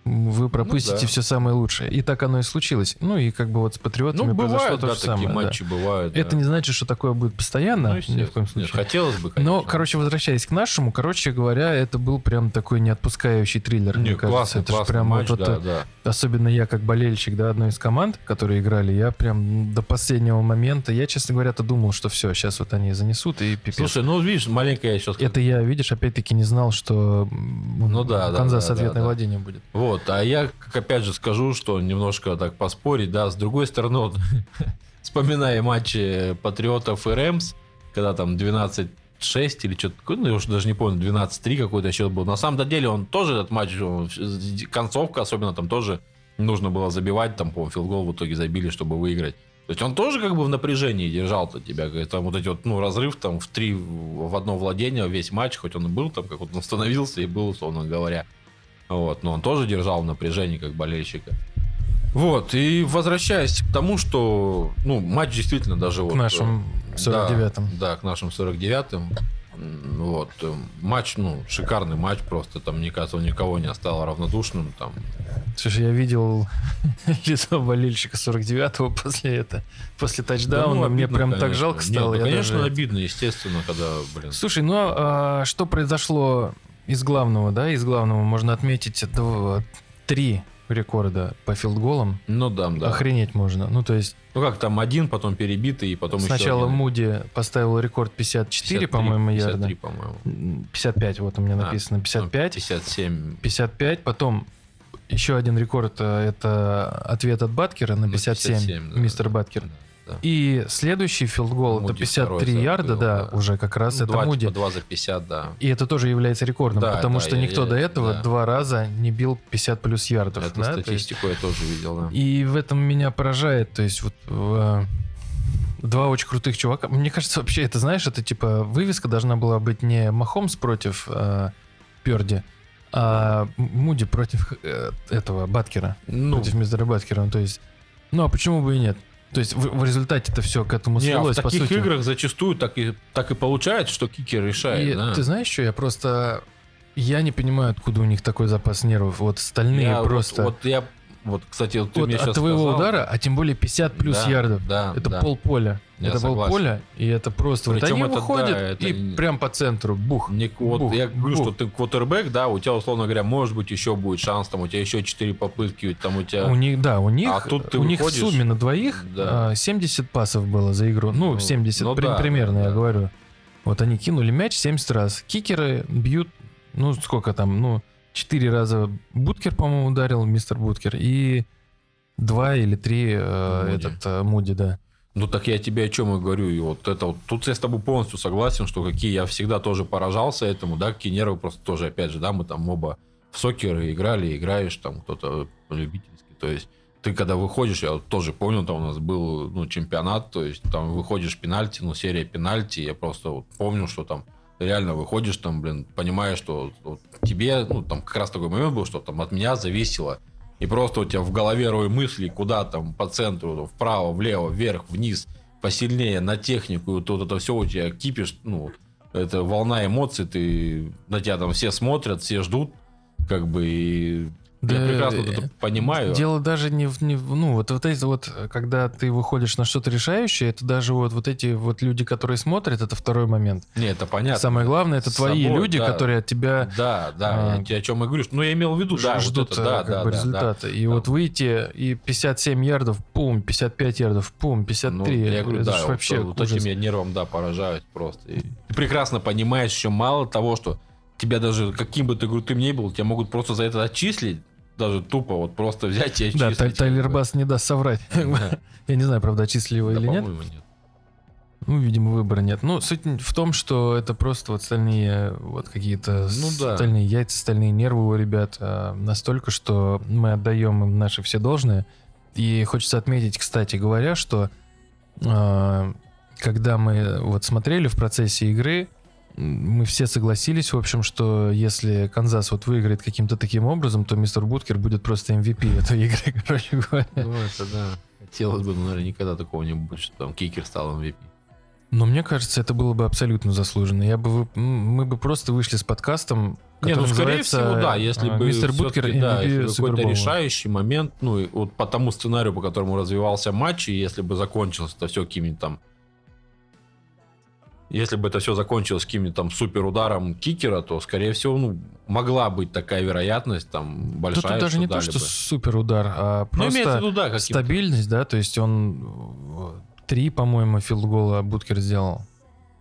вы пропустите Ну да. все самое лучшее. И так оно и случилось. Ну и как бы вот с патриотами Ну, произошло бывают, то да, же такие самое. да. матчи бывают. Это да. не значит, что такое будет постоянно, Ну, ни в коем случае. Нет, хотелось бы, конечно. Но, короче, возвращаясь к нашему, короче говоря, это был прям такой неотпускающий триллер, Не, мне кажется. классный, это ж классный прям матч, вот да, это- да. особенно я как болельщик, да, одной из команд, которые играли, я прям до последнего момента, я, честно говоря-то думал, что все, сейчас вот они занесут и пипец. Слушай, ну, видишь, маленько я сейчас... это я, видишь, опять-таки не знал, что Ну да, да, Канзас да, да, ответное да. владение будет. Вот, а я, как опять же скажу, что немножко так поспорить, да, с другой стороны, вот, вспоминая матчи Патриотов и Рэмс, когда там 12 6 или что-то такое, ну, я уже даже не помню, 12-3 какой-то счет был. На самом деле он тоже этот матч, он, концовка особенно, там тоже нужно было забивать, там, по-моему, филгол в итоге забили, чтобы выиграть. То есть он тоже как бы в напряжении держал-то тебя. Там вот эти вот, ну, разрыв там в три в одно владение весь матч, хоть он и был там, как вот он становился и был, условно говоря. Вот, но он тоже держал в напряжении как болельщика. Вот, и возвращаясь к тому, что, ну, матч действительно даже вот... К нашим э, 49-м. Да, да, к нашим 49-м. М, Вот, э, матч, ну, шикарный матч просто, там, мне кажется, он никого не оставил равнодушным, там, Слушай, я видел лицо болельщика 49-го после это, после тачдауна. Да, ну, Мне обидно, прям так конечно. жалко Нет, стало. ну, я конечно, даже- обидно, естественно, когда, блин. Слушай, ну а что произошло из главного, да? Из главного можно отметить дв- три рекорда по филдголам. Ну да, да. Охренеть можно. Ну, то есть Ну как там один, потом перебитый, и потом сначала еще. Муди поставил рекорд 54, 53, по-моему, 53, ярда. по-моему. М, 55, вот у меня А, написано. ну, 55. 57. 55, потом еще один рекорд, э, это ответ от Баткера на Ну, 57, 57, да, мистер да, Баткер. да, да. И следующий филдгол, это Муди 53 второй ярда, забил, да, да. уже как раз Ну, это два, Муди. типа, два за 50, да. И это тоже является рекордом, Да, потому да, что я- никто я- до этого да. два раза не бил 50 плюс ярдов. Эту да, то есть- статистику я тоже видел, да. и в этом меня поражает, то есть вот э, два очень крутых чувака. Мне кажется, вообще это, знаешь, это типа вывеска должна была быть не Махомс против э, Перди, а Муди против э, этого Баткера, Ну, против мистера Баткера. Ну, то есть, ну а почему бы и нет? То есть в, в результате это все к этому не, а свелось, в по таких сути. играх зачастую так и, так и получается, что кикер решает, И да. ты знаешь, что я просто... Я не понимаю, откуда у них такой запас нервов. Вот остальные Я вот- просто... Вот, я, вот, кстати, вот ты вот мне от сейчас твоего сказал, удара, а тем более 50 плюс Да, ярдов. Да, Это да. полполя. Я это согласен. полполя, и это просто... Причем вот они это, да, выходят это и не- прям по центру, бух. Не- вот бух, я говорю, бух. что ты квотербек, да, у тебя, условно говоря, может быть, еще будет шанс, там, у тебя еще 4 попытки, там у тебя... У них, да, у них, А тут ты у них в выходишь- сумме на двоих Да. а, 70 пасов было за игру. Ну, Ну, 70 ну при- да, примерно, да, я да. говорю. Вот они кинули мяч 70 раз. Кикеры бьют, ну, сколько там, ну, 4 раза Буткер, по-моему, ударил, мистер Буткер, и два или три э, Муди. этот э, Муди, да. Ну так я тебе о чем и говорю. И вот это вот, тут я с тобой полностью согласен, что какие я всегда тоже поражался этому, да, какие нервы просто тоже, опять же, да, мы там оба в сокеры играли, играешь, там кто-то любительский. То есть ты когда выходишь, я вот тоже помню, там у нас был ну, чемпионат, то есть там выходишь пенальти, ну, серия пенальти, я просто вот помню, что там реально выходишь там, блин, понимаешь, что вот тебе, ну, там как раз такой момент был, что там от меня зависело. И просто у тебя в голове рой мыслей, куда там по центру, вправо, влево, вверх, вниз, посильнее, на технику, вот это все у тебя кипишь, ну, это волна эмоций, ты, на тебя там все смотрят, все ждут, как бы, и Я Да, прекрасно э, это понимаю. Дело даже не в, не в- ну вот вот эти вот, когда ты выходишь на что-то решающее, это даже вот вот эти вот люди, которые смотрят, это второй момент. Не, это понятно. Самое главное, это С твои собой, люди, да. которые от тебя Да, да, А, я о чем и говорю. Ну, я имел в виду, да, вот ждут это, э, да, как да, бы да, да. результата. И Да. вот выйти и 57 ярдов, пум, 55 ярдов, пум, 53. Ну, я говорю, это да, вот, вообще вот ужас. этим я нервом, да, поражаюсь просто. И ты прекрасно понимаешь еще мало того, что тебя даже, каким бы ты крутым ни был, тебя могут просто за это отчислить, даже тупо вот просто взять и Да, отчислить. Тай- Тайлер. Бас не даст соврать. Да. Я не знаю, правда, отчислили его Да, или нет. по-моему, нет. Ну, видимо, выбора нет. Ну, суть в том, что это просто вот стальные вот какие-то Ну да. стальные яйца, стальные нервы у ребят а, настолько, что мы отдаем им наши все должные. И хочется отметить, кстати говоря, что а, когда мы вот смотрели в процессе игры, мы все согласились, в общем, что если Канзас вот выиграет каким-то таким образом, то мистер Буткер будет просто MVP этой игры, короче говоря. Ну, это да. Хотелось бы, но, наверное, никогда такого не будет, что там кикер стал MVP. Но мне кажется, это было бы абсолютно заслуженно. Я бы, мы бы просто вышли с подкастом, Не, ну, скорее всего, да, если а, бы Мистер Буткер да, бы какой-то Супербоула». решающий момент, ну, вот по тому сценарию, по которому развивался матч, и если бы закончилось это все какими-то там если бы это все закончилось каким-нибудь там супер ударом кикера, то, скорее всего, ну, могла быть такая вероятность там большая, тут даже не то, что бы. супер удар, а Ну, просто виду, да, стабильность, да, то есть он э, три, по-моему, филдгола Буткер сделал.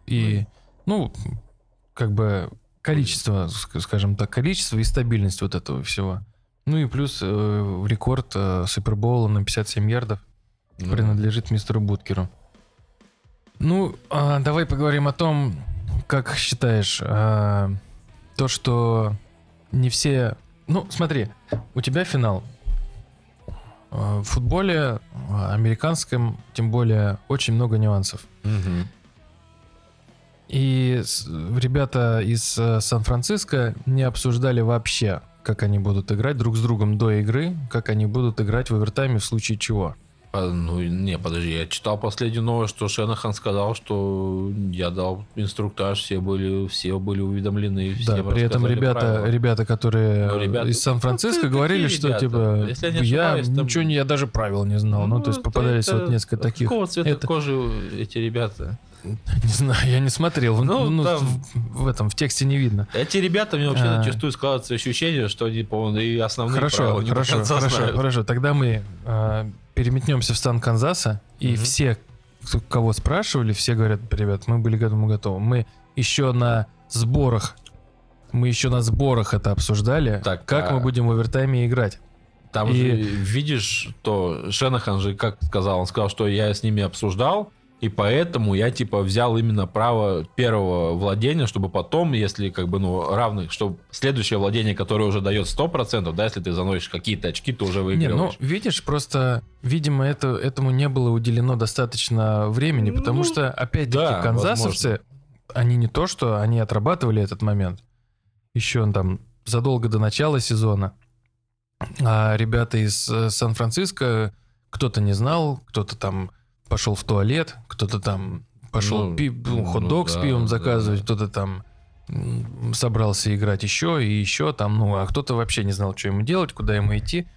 И, ну, как бы количество, ск- скажем так, количество и стабильность вот этого всего. Ну и плюс э, рекорд э, Супербоула на 57 ярдов Ну, принадлежит мистеру Буткеру. Ну, а, давай поговорим о том, как считаешь, а, то, что не все... Ну, смотри, у тебя финал. А, В футболе а, американском, тем более, очень много нюансов. мгм. И ребята из э, Сан-Франциско не обсуждали вообще, как они будут играть друг с другом до игры, как они будут играть в овертайме в случае чего. А, ну, не, подожди, я читал последнюю новость, что Шенахан сказал, что я дал инструктаж, все были, все были уведомлены. Да, при этом ребята, правила. ребята, которые Ну, ребята, из Сан-Франциско ну, говорили, что ребята? типа Если я я там- ничего не, я даже правил не знал. Ну, то есть попадались это- вот несколько таких. Какого цвета Это- кожи эти ребята? Не знаю, я не смотрел. Ну, Ну, там- в, в этом в тексте не видно. Эти ребята, мне вообще А. зачастую складывается ощущение, что они, по-моему, и основные Хорошо, правила не хорошо, хорошо, знают. хорошо. Тогда мы а, переметнемся в стан Канзаса, и Мгм. все, кого спрашивали, все говорят, ребят, мы были к этому готовы. Мы еще на сборах, мы еще на сборах это обсуждали, Так, как а- мы будем в овертайме играть. Там И- же, видишь, то Шенахан же как сказал, он сказал, что я с ними обсуждал, и поэтому я типа взял именно право первого владения, чтобы потом, если как бы ну равных, чтобы следующее владение, которое уже дает 100%, да, если ты заносишь какие-то очки, ты уже Не, ну, выигрываешь. видишь, просто, видимо, это, этому не было уделено достаточно времени, потому Ну, что, опять-таки, да, канзасовцы, они не то, что они отрабатывали этот момент еще там задолго до начала сезона, а ребята из э, Сан-Франциско, кто-то не знал, кто-то там пошел в туалет, кто-то там пошел Ну, пи- ну, ну хот-дог с да, пивом да. заказывать, кто-то там собрался играть еще и еще там, ну, а кто-то вообще не знал, что ему делать, куда ему идти.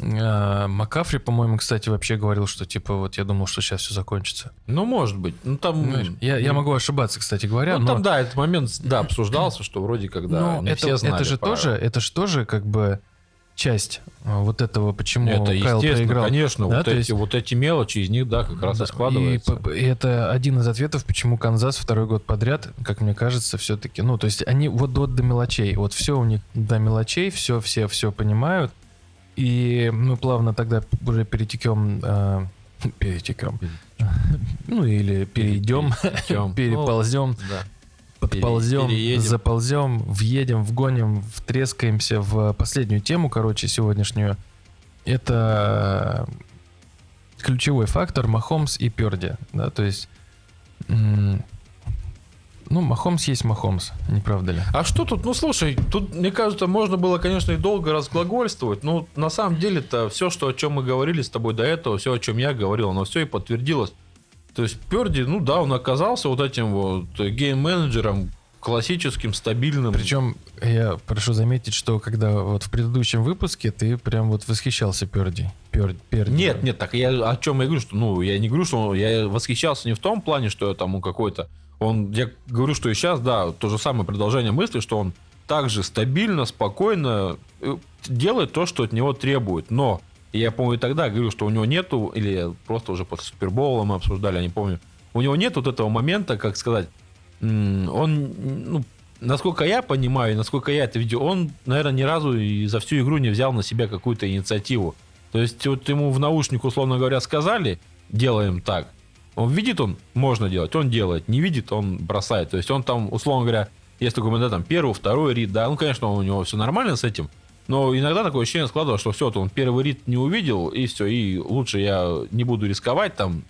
А, Макафри, по-моему, кстати, вообще говорил, что типа вот я думал, что сейчас все закончится. Ну, может быть. Ну, там... Понимаешь? Я, я могу ошибаться, кстати говоря, Ну, но, там, да, этот момент, да, обсуждался, что вроде как, да, но не это, все знали это же правила. тоже, это же тоже как бы часть а, вот этого, почему Это Кайл проиграл. конечно, Да, вот, эти, есть- вот эти мелочи из них, да, как раз Да, и складываются. И, и это один из ответов, почему Канзас второй год подряд, как мне кажется, все-таки, ну, то есть они вот, вот до мелочей, вот все у них до мелочей, все, все, все понимают, и мы плавно тогда уже перетекем, э, перетекем, ну или перейдем, переползем, Ну, да. Подползем, переедем. заползем, въедем, вгоним, втрескаемся в последнюю тему, короче, сегодняшнюю. Это ключевой фактор Махомс и Перди, да, то есть, ну, Махомс есть Махомс, не правда ли? А что тут? Ну, слушай, тут, мне кажется, можно было, конечно, и долго разглагольствовать, но на самом деле-то все, что, о чем мы говорили с тобой до этого, все, о чем я говорил, оно все и подтвердилось. То есть Перди, ну да, он оказался вот этим вот гейм-менеджером, классическим, стабильным. Причем я прошу заметить, что когда вот в предыдущем выпуске ты прям вот восхищался Перди. Пер, Перди. Нет, нет, так я о чем я говорю, что, ну, я не говорю, что я восхищался не в том плане, что я там какой-то, он, я говорю, что и сейчас, да, то же самое продолжение мысли, что он также стабильно, спокойно э, делает то, что от него требует, но я, помню, и тогда говорю, что у него нету, или просто уже после Супербоула мы обсуждали, я не помню, у него нет вот этого момента, как сказать, он, ну, насколько я понимаю, и насколько я это видел, он, наверное, ни разу и за всю игру не взял на себя какую-то инициативу. То есть вот ему в наушник, условно говоря, сказали, делаем так. Он видит, он можно делать, он делает. Не видит, он бросает. То есть он там, условно говоря, есть такой момент, да, там первый, второй рит, да, ну, конечно, у него все нормально с этим, но иногда такое ощущение складывалось, что все, он первый рит не увидел, и все, и лучше я не буду рисковать, там,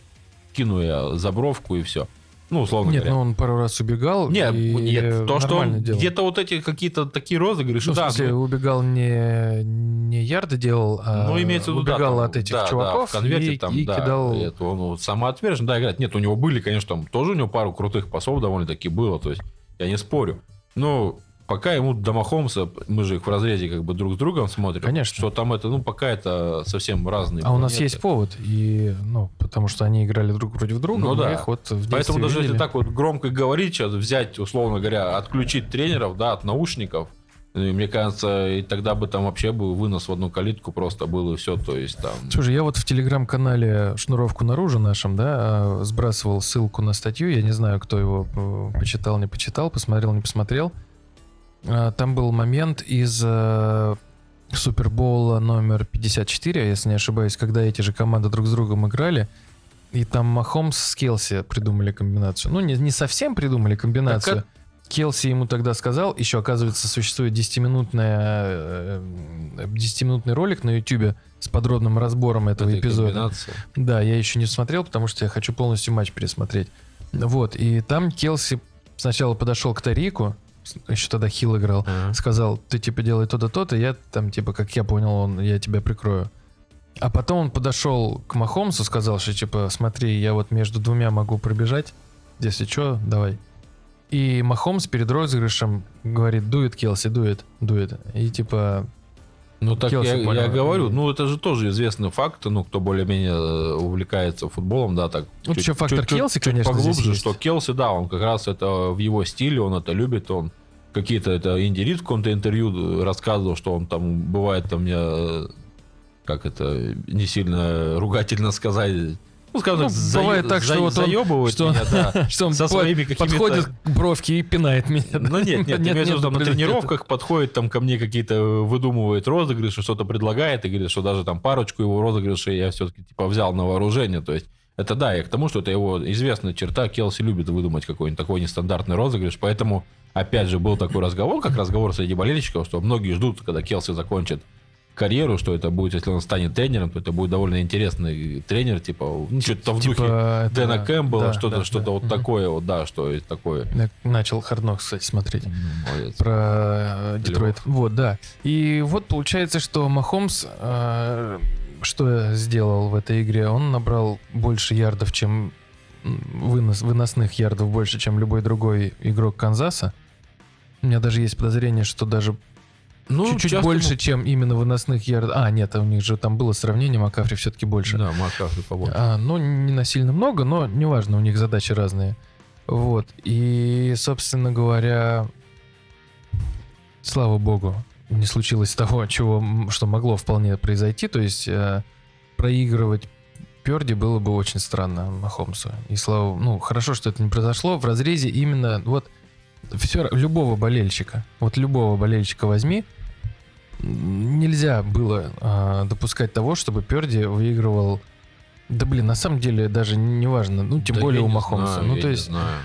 кину я забровку и все. Ну, условно Нет, говоря. ну он пару раз убегал. Нет, и нет, то, что он делал. где-то вот эти какие-то такие розыгрыши, Ну, в да, смысле, ну, убегал не, не ярды делал, а ну, имеется в виду, да, убегал там, от этих да, да, чуваков в конверте и, там, и да, кидал... это он вот самоотвержен, да, играет. Нет, у него были, конечно, там тоже у него пару крутых пасов довольно-таки было, то есть я не спорю. Но пока ему до Махомса, мы же их в разрезе как бы друг с другом смотрим. Конечно. Что там это, ну, пока это совсем разные А у нас планеты. есть повод, и, ну, потому что они играли друг против друга, Ну да. их вот в Поэтому даже если видели. так вот громко говорить, сейчас взять, условно говоря, отключить тренеров, да, от наушников, и мне кажется, и тогда бы там вообще бы вынос в одну калитку просто был и все, то есть там... Слушай, я вот в телеграм-канале «Шнуровку наружу» нашем, да, сбрасывал ссылку на статью, я не знаю, кто его э, почитал, не почитал, посмотрел, не посмотрел. А, Там был момент из э, Супербоула номер 54, если не ошибаюсь, когда эти же команды друг с другом играли, и там Махомс с Келси придумали комбинацию. Ну, не, не совсем придумали комбинацию. Так Келси ему тогда сказал, еще, оказывается, существует 10-минутная, э, 10-минутный ролик на YouTube с подробным разбором этого этой эпизода. комбинации. Да, я еще не смотрел, потому что я хочу полностью матч пересмотреть. Вот, и там Келси сначала подошел к Тарику, еще тогда Хилл играл, Ага. сказал, ты типа делай то-то, то-то, я там типа, как я понял, он, я тебя прикрою. А потом он подошел к Махомсу, сказал, что типа, смотри, я вот между двумя могу пробежать, если что, давай. И Махомс перед розыгрышем говорит, дует Келси, дует, дует. И типа, Ну так Келси я, я говорю, ну это же тоже известный факт, ну кто более-менее э, увлекается футболом, да, так. Ну, еще фактор Келси, чуть конечно, поглубже, что Келси, да, он как раз это в его стиле, он это любит, он какие-то это Инди Рид в каком-то интервью рассказывал, что он там бывает там мне э, как это не сильно ругательно сказать. Ну, скажем Ну, так, за- бывает так, за- что вот он- заебывает что- меня, да, что он со своими какими-то... подходит к бровке и пинает меня. Ну нет, нет, Нет, нет, там на тренировках подходит там ко мне какие-то выдумывает розыгрыши, что-то предлагает и говорит, что даже там парочку его розыгрышей я все-таки типа взял на вооружение, то есть это да, я к тому, что это его известная черта, Келси любит выдумать какой-нибудь такой нестандартный розыгрыш, поэтому опять же был такой разговор, как разговор среди болельщиков, что многие ждут, когда Келси закончит карьеру, что это будет, если он станет тренером, то это будет довольно интересный тренер, типа, ну, что-то в духе Типа, это- Дэна Кэмпбелла, да, что-то, да, что-то да. вот Мгм. такое, вот, да, что такое. Начал Харднок, кстати, смотреть. Молодец. Про э, Детройт. Вот, да. И вот получается, что Махомс э, что сделал в этой игре? Он набрал больше ярдов, чем вынос, выносных ярдов больше, чем любой другой игрок Канзаса. У меня даже есть подозрение, что даже Ну, чуть-чуть больше, чем именно выносных ярдов. А, нет, у них же там было сравнение, Макафри все-таки больше. Да, Макафри побольше. А, ну, не на сильно много, но неважно, у них задачи разные. Вот. И, собственно говоря, слава богу, не случилось того, чего, что могло вполне произойти. То есть э, проигрывать Перди было бы очень странно Махомсу. И слава, ну, хорошо, что это не произошло. В разрезе именно вот все, любого болельщика, вот любого болельщика возьми, нельзя было а, допускать того, чтобы Перди выигрывал. Да блин, на самом деле даже не важно, ну тем Да более у не Махомса. знаю, ну я то не есть знаю.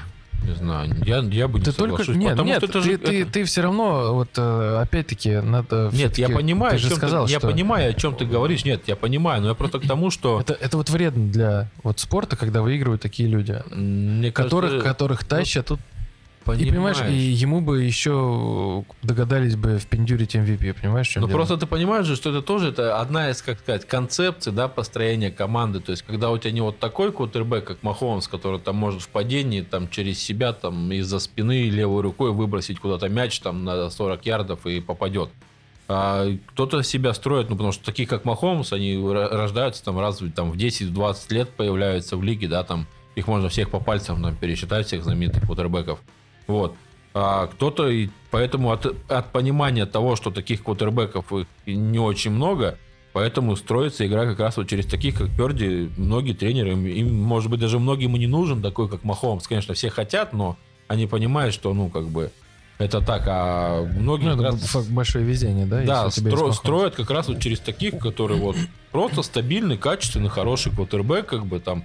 Не знаю, я, я бы не ты только нет, потому нет, что это ты, же... ты, это- ты все равно вот э, опять-таки надо. Нет, я понимаю, Ты же сказал, ты, я что понимаю, о чем ты говоришь. Нет, я понимаю, но я просто к тому, что это это вот вредно для вот спорта, когда выигрывают такие люди, мне которых кажется, которых тащат. тут И понимаешь, и ему бы еще догадались бы впендюрить MVP, понимаешь, в чем Ну просто ты понимаешь же, что это тоже это одна из, как сказать, концепций, да, построения команды. То есть, когда у тебя не вот такой кутербэк, как Махомс, который там может в падении там через себя там из-за спины левой рукой выбросить куда-то мяч там на 40 ярдов и попадет. А кто-то себя строит, ну потому что такие как Махомс, они ро- рождаются там раз в- там, в 10-20 лет появляются в лиге, да, там их можно всех по пальцам там, пересчитать, всех знаменитых кутербэков. Вот. А кто-то, и поэтому от, от понимания того, что таких квотербеков не очень много, поэтому строится игра как раз вот через таких, как Перди, многие тренеры, им, им, может быть, даже многим и не нужен такой, как Махомс. Конечно, все хотят, но они понимают, что, ну, как бы, это так, а многие Ну, это раз- большое везение, да? да, стро- строят как раз вот через таких, которые вот просто стабильный, качественный, хороший квотербек, как бы там.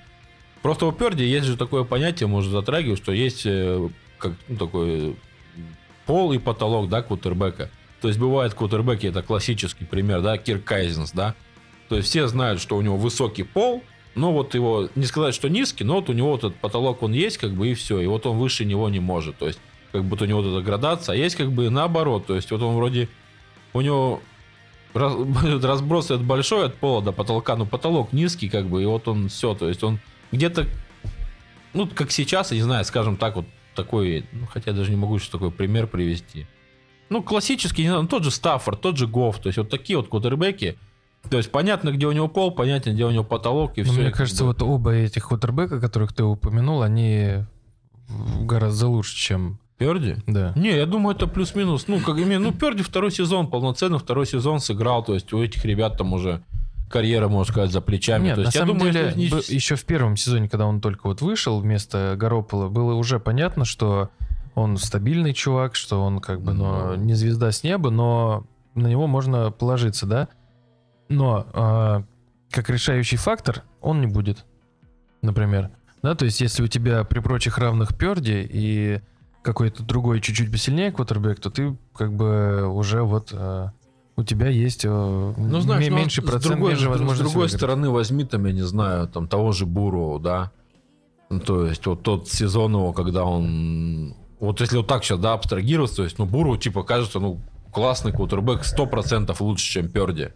Просто у Перди есть же такое понятие, может, затрагивать, что есть э, как ну, такой пол и потолок, да, квотербека. То есть бывает квотербеки, это классический пример, да, Кирк Кайзенс, да. То есть все знают, что у него высокий пол, но вот его, не сказать, что низкий, но вот у него вот этот потолок, он есть, как бы, и все. И вот он выше него не может. То есть, как будто у него вот эта градация. А есть как бы наоборот. То есть, вот он вроде, у него раз- разброс этот большой от пола до потолка, но потолок низкий, как бы, и вот он все. То есть, он где-то, ну, как сейчас, я не знаю, скажем так, вот такой, ну, хотя даже не могу сейчас такой пример привести. Ну, классический, не знаю, ну, тот же Стаффорд, тот же Гофф, то есть вот такие вот кутербеки. То есть понятно, где у него пол, понятно, где у него потолок, и Ну, все. мне кажется, вот оба этих квотербека, которых ты упомянул, они гораздо лучше, чем... Перди? Да. Не, я думаю, это плюс-минус. Ну, как именно, ну, Перди второй сезон, полноценный второй сезон сыграл. То есть у этих ребят там уже карьера, можно сказать, за плечами. Нет, то на есть, я самом думаю, деле, не- еще в первом сезоне, когда он только вот вышел вместо Гаропола, было уже понятно, что он стабильный чувак, что он как бы ну, Ну. не звезда с неба, но на него можно положиться, да? Но а, как решающий фактор он не будет, например. Да, то есть если у тебя при прочих равных Перди и какой-то другой чуть-чуть посильнее квотербек, то ты как бы уже вот а, у тебя есть а, Ну, знаешь, ме- ну, меньше с процент, другой, меньше с другой выиграть. стороны, возьми там, я не знаю, там того же Буру, да. Ну, то есть вот тот сезон его, когда он... Вот если вот так сейчас, да, абстрагироваться, то есть, ну, Буру, типа, кажется, ну, классный квотербек, 100% лучше, чем Перди.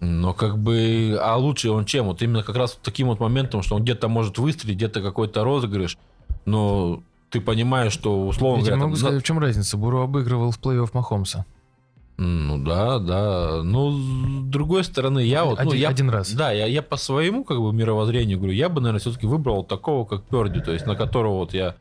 Но как бы, а лучше он чем? Вот именно как раз таким вот моментом, что он где-то может выстрелить, где-то какой-то розыгрыш, но ты понимаешь, что условно Я говоря, могу там, сказать, в чем разница. Буру обыгрывал в плей-офф Махомса. Ну да, да. Ну, с другой стороны, я вот... ну, я, один раз. Да, я, я по своему как бы мировоззрению говорю, я бы, наверное, все-таки выбрал такого, как Перди, то есть на которого вот я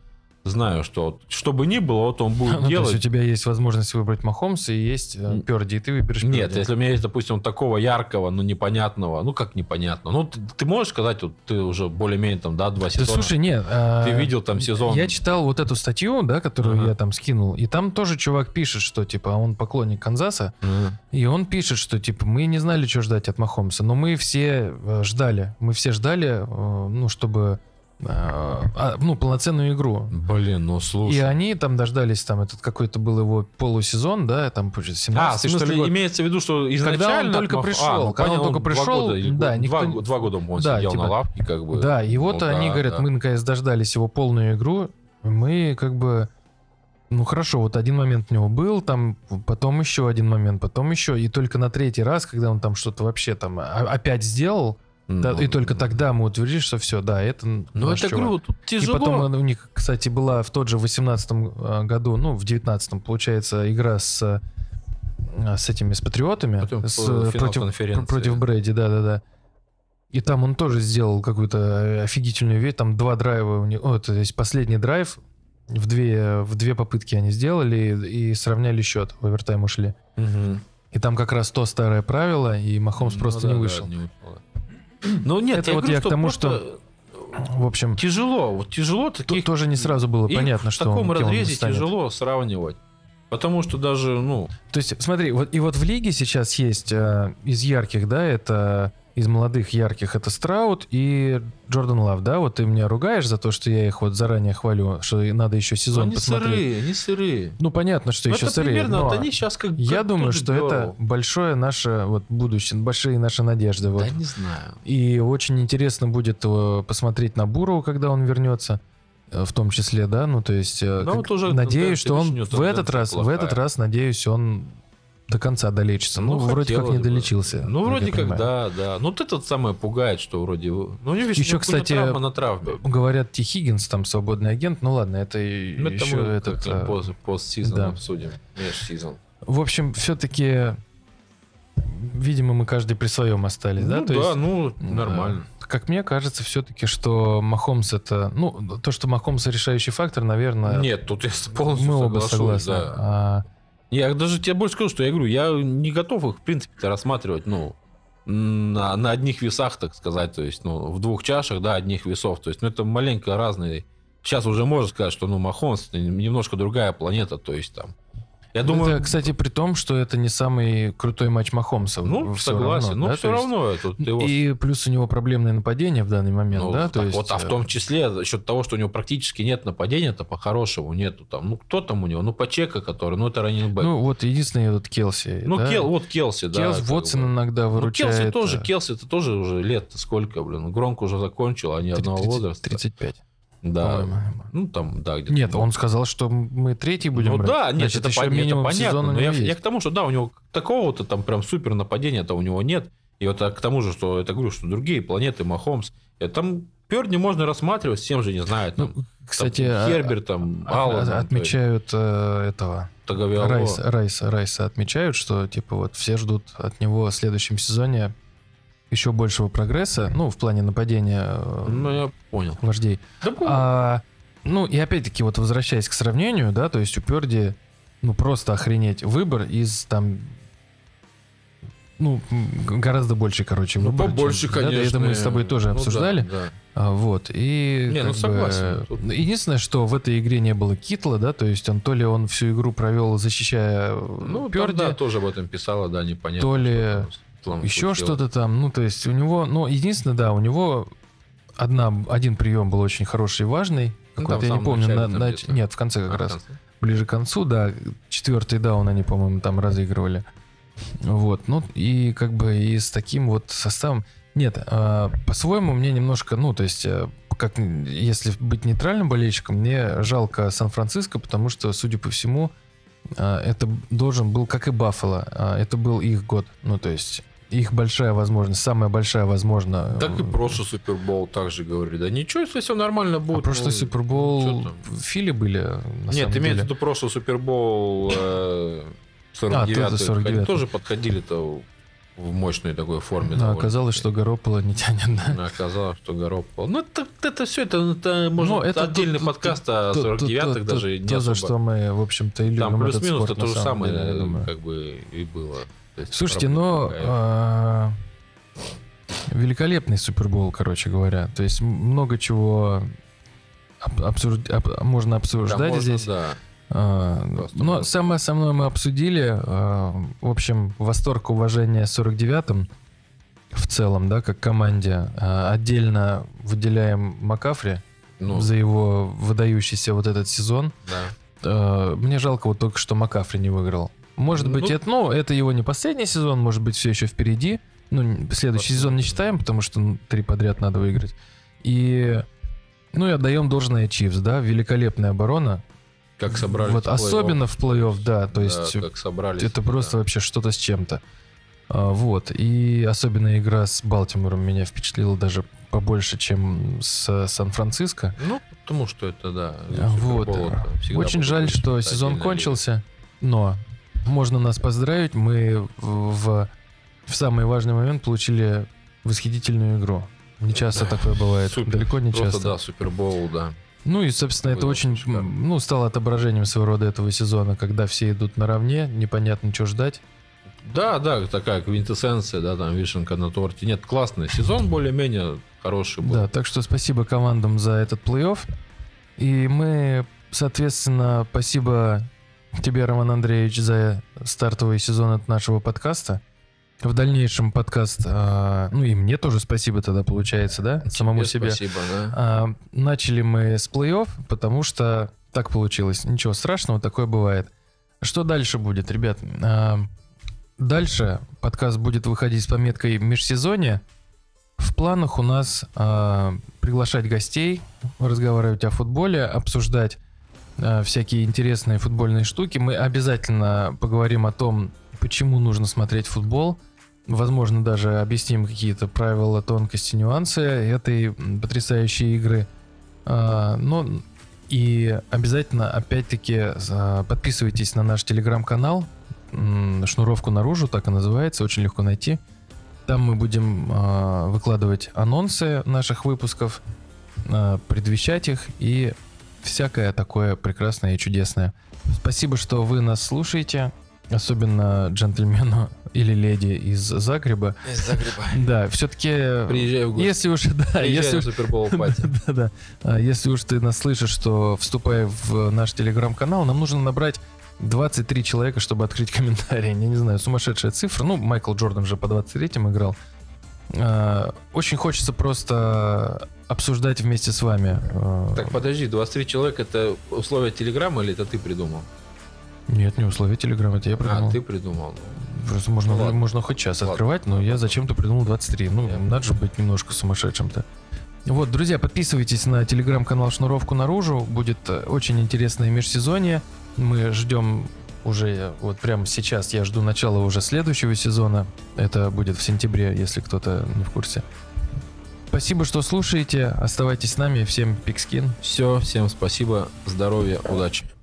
знаю, что вот, что бы ни было, вот он будет Ну, то делать. есть у тебя есть возможность выбрать Махомса и есть э, Перди, и ты выберешь Нет, Перди. если у меня есть, допустим, такого яркого, но непонятного, ну как непонятно, ну ты, ты можешь сказать, вот ты уже более-менее там, да, два Да сезона, слушай, нет. а, ты видел там сезон, Я читал вот эту статью, да, которую Ага. я там скинул, и там тоже чувак пишет, что типа он поклонник Канзаса, Мгм. и он пишет, что типа мы не знали, что ждать от Махомса, но мы все э, ждали, мы все ждали, э, ну чтобы э, а, ну полноценную игру. Блин, ну слушай. И они там дождались, там этот какой-то был его полусезон, да, там получается, 17 А, в что смысле, год. имеется в виду, что изначально... Когда он только пришел, ну, когда он понятно, только пришел, года да, никто- два, два года он Да, сидел типа- на лавке, как бы. Да, и вот Ну они да, говорят, да. мы наконец дождались его полную игру, мы как бы, ну хорошо, вот один момент у него был, там потом еще один момент, потом еще, и только на третий раз, когда он там что-то вообще там а- опять сделал, да, Ну, и только тогда мы утвердили, что все, да, это Ну, это чувак. говорю, тут И тяжело. потом у них, кстати, была в тот же 18 году, ну, в 19 получается, игра с, э, с этими, с патриотами, Потом с, против, против Брэди, да-да-да. И там он тоже сделал какую-то э, офигительную вещь, там два драйва у него, о, то есть последний драйв, в две, в две попытки они сделали и, и сравняли счет, в овертайм ушли. Мгм. И там как раз то старое правило, и Махомс Ну просто да, не да, вышел. не вышел, да. Ну нет, Это я вот говорю, я к тому, просто В общем, тяжело, вот тяжело тут таких тоже не сразу было понятно, в что таком он, кем он разрезе станет. тяжело сравнивать. Потому что даже, ну, То есть, смотри, вот и вот в лиге сейчас есть э, из ярких, да, это из молодых ярких это Страут и Джордан Лав, да? Вот ты меня ругаешь за то, что я их вот заранее хвалю, что надо еще сезон они посмотреть. сырые, они сырые. Ну понятно, что Ну, еще это сырые. примерно, но вот они сейчас как я как думаю, что это Бёрл. большое наше вот будущее, большие наши надежды. Вот. Да не знаю. И очень интересно будет э, посмотреть на Буру, когда он вернется. э, в том числе, да, ну то есть Ну, как- вот уже надеюсь, тенденция, что он в этот раз, в плохая. этот раз, надеюсь, он до конца долечится. Ну, вроде как не бы. долечился. Ну, вроде как, понимаю. да, да. Ну, вот это самое пугает, что вроде... Ну, него, видишь, Еще, кстати, травма на травме. Говорят, Ти Хиггинс там свободный агент. Ну ладно, это Ну, это еще этот. пост, постсезон да. обсудим. Межсезон. В общем, все-таки, видимо, мы каждый при своем остались, да? Ну, То да, есть, ну, нормально. э, Как мне кажется, все-таки, что Махомс это, ну, то, что Махомс решающий фактор, наверное, Нет, тут я полностью мы оба соглашусь, согласны. да. А, Я даже тебе больше скажу, что я говорю, я не готов их, в принципе, рассматривать, ну, на, на одних весах, так сказать, то есть, ну, в двух чашах, да, одних весов. То есть, ну, это маленько разные. Сейчас уже можно сказать, что, ну, Махонс это немножко другая планета, то есть, там. Я думаю, это, кстати, при том, что это не самый крутой матч Махомса. ну, всё согласен, равно, но да, все есть- равно это его... И плюс у него проблемное нападение в данный момент, ну, да? так то есть, вот, а в э, том числе за счет того, что у него практически нет нападения, то по-хорошему нету там. Ну, кто там у него? Ну, Пачека, который, ну, это раненбэк. Ну, вот единственный вот Келси. Ну, да? Кел, вот Келси, да. Келс Вотсон бы. иногда Ну, выручает. Келси тоже, э, Келси это тоже уже лет сколько, блин. Громко уже закончил, а не одного 30 возраста. 35, Да. по-моему. Ну, там, да, где-то. Нет, он сказал, что мы третий будем Ну брать. да, нет, Значит, это, еще пон- это минимум понятно. сезон у Но я, него я есть. к тому, что да, у него такого-то там прям супер нападения-то у него нет. И вот а к тому же, что это говорю, что другие планеты, Махомс, э, там Перни можно рассматривать, всем же не знает. Там, Ну, кстати, там а- Херберт, там, а- Аллан, а- там, отмечают э, этого то есть Таговиало. Райса, Райса, Райса отмечают, что типа вот все ждут от него в следующем сезоне еще большего прогресса, ну в плане нападения э, Ну, я понял. вождей. Да, бу- А, ну и опять-таки вот возвращаясь к сравнению, да, то есть у Перди ну просто охренеть выбор из там ну, гораздо больше, короче, ну, выбор. чем- побольше, да, конечно. Это мы с тобой тоже Ну, да, обсуждали. да. А, Вот, и... Не, ну, бы, согласен, тут- Единственное, что в этой игре не было Китла, да, то есть он то ли он всю игру провел, защищая Ну, ну, там, Перди, да, тоже об этом писала, да, непонятно. то ли там- там еще что-то там, ну, то есть у него, ну, единственное, да, у него одна, один прием был очень хороший и важный, Ну, там я не помню, начале на- на- где-то. нет, в конце как А, раз, конце. ближе к концу, да, четвертый даун они, по-моему, там разыгрывали. Вот, ну и как бы и с таким вот составом... Нет, а, по-своему мне немножко, ну, то есть, э, как если быть нейтральным болельщиком, мне жалко Сан-Франциско, потому что, судя по всему, а, это должен был, как и Баффало, а, это был их год. Ну, то есть, их большая возможность, самая большая возможно... Так и э, прошлый Супербол также говорили. Да ничего, если все нормально а будет. прошлый ну, Супербол Филе были, на Нет, имеется в виду прошлый Супербол э, 49 А, это 49-й. Тоже подходили-то в мощной такой форме. Но оказалось, что Горополо не тянет, да? Но Оказалось, что Garoppolo. Ну, это, это все, это, это можно это отдельный тут- подкаст о тут- 49-х тут- даже тут не То, за особо. что мы, в общем-то, и любим Там плюс-минус это то же самое, деле, думаю. как бы и было. Слушайте, но а, великолепный Супербол, короче говоря. То есть много чего об- обсуж- об- можно Да, обсуждать можно, здесь. Да. А, Просто но можно. самое основное мы обсудили. А, В общем, восторг, уважение 49-м в целом, да, как команде. А, Отдельно выделяем Макафри Ну, за его выдающийся вот этот сезон. да. Э, Мне жалко вот только, что Макафри не выиграл. Может быть, Ну- это, ну, это его не последний сезон, может быть, все еще впереди. Ну, следующий сезон не считаем, потому что ну, три подряд надо выиграть. И, ну, и отдаем должное Чивс, да, великолепная оборона. Как собрали. вот особенно в плей-офф, да, то есть как собрались. это просто вообще что-то с чем-то. А, вот, и особенно игра с Балтимором меня впечатлила даже побольше, чем с Сан-Франциско. Ну, потому что это, да. Вот. Это всегда Очень жаль, что сезон кончился, но можно нас поздравить. Мы в, в самый важный момент получили восхитительную игру. Не часто такое бывает. Супер. Далеко не Просто, часто. да, Супербол, да. Ну и, собственно, это Было очень шикарно. ну, стало отображением своего рода этого сезона, когда все идут наравне, непонятно, что ждать. Да, да, такая квинтэссенция, да, там вишенка на торте. Нет, классный сезон, более-менее хороший был. Да, так что спасибо командам за этот плей-офф. И мы, соответственно, спасибо тебе, Роман Андреевич, за стартовый сезон от нашего подкаста. В дальнейшем подкаст, а, ну и мне тоже спасибо тогда получается, да, самому себе. Спасибо, да. А, начали мы с плей-офф, потому что так получилось. Ничего страшного, такое бывает. Что дальше будет, ребят? А, дальше подкаст будет выходить с пометкой межсезонье. В планах у нас приглашать гостей, разговаривать о футболе, обсуждать всякие интересные футбольные штуки. Мы обязательно поговорим о том, почему нужно смотреть футбол. Возможно, даже объясним какие-то правила, тонкости, нюансы этой потрясающей игры. А, но и обязательно, опять-таки, за- подписывайтесь на наш телеграм-канал. Шнуровку наружу, так и называется, очень легко найти. Там мы будем выкладывать анонсы наших выпусков, предвещать их и всякое такое прекрасное и чудесное. Спасибо, что вы нас слушаете, особенно джентльмену или леди из Загреба. Из Загреба. Да, все-таки... Приезжай в гости. Если уж, да, Приезжай если на уж, Супербол пати. да, да. А Если уж ты нас слышишь, то вступай в наш телеграм-канал. Нам нужно набрать 23 человека, чтобы открыть комментарий. Я не знаю, сумасшедшая цифра. Ну, Майкл Джордан же по 23-м играл. А, Очень хочется просто обсуждать вместе с вами. А, Так, подожди, 23 человека это условия Телеграма или это ты придумал? Нет, не условия телеграма, это я придумал. А, ты придумал. Просто можно, Ну, ладно. можно хоть час Ладно. открывать, но я зачем-то придумал 23. Ну, Я надо же быть немножко сумасшедшим-то. Вот, друзья, подписывайтесь на телеграм-канал Шнуровку наружу. Будет э, очень интересное межсезонье. Мы ждем уже, вот прямо сейчас я жду начала уже следующего сезона. Это будет в сентябре, если кто-то не в курсе. Спасибо, что слушаете. Оставайтесь с нами. Всем пикскин. Все, всем спасибо, здоровья, удачи.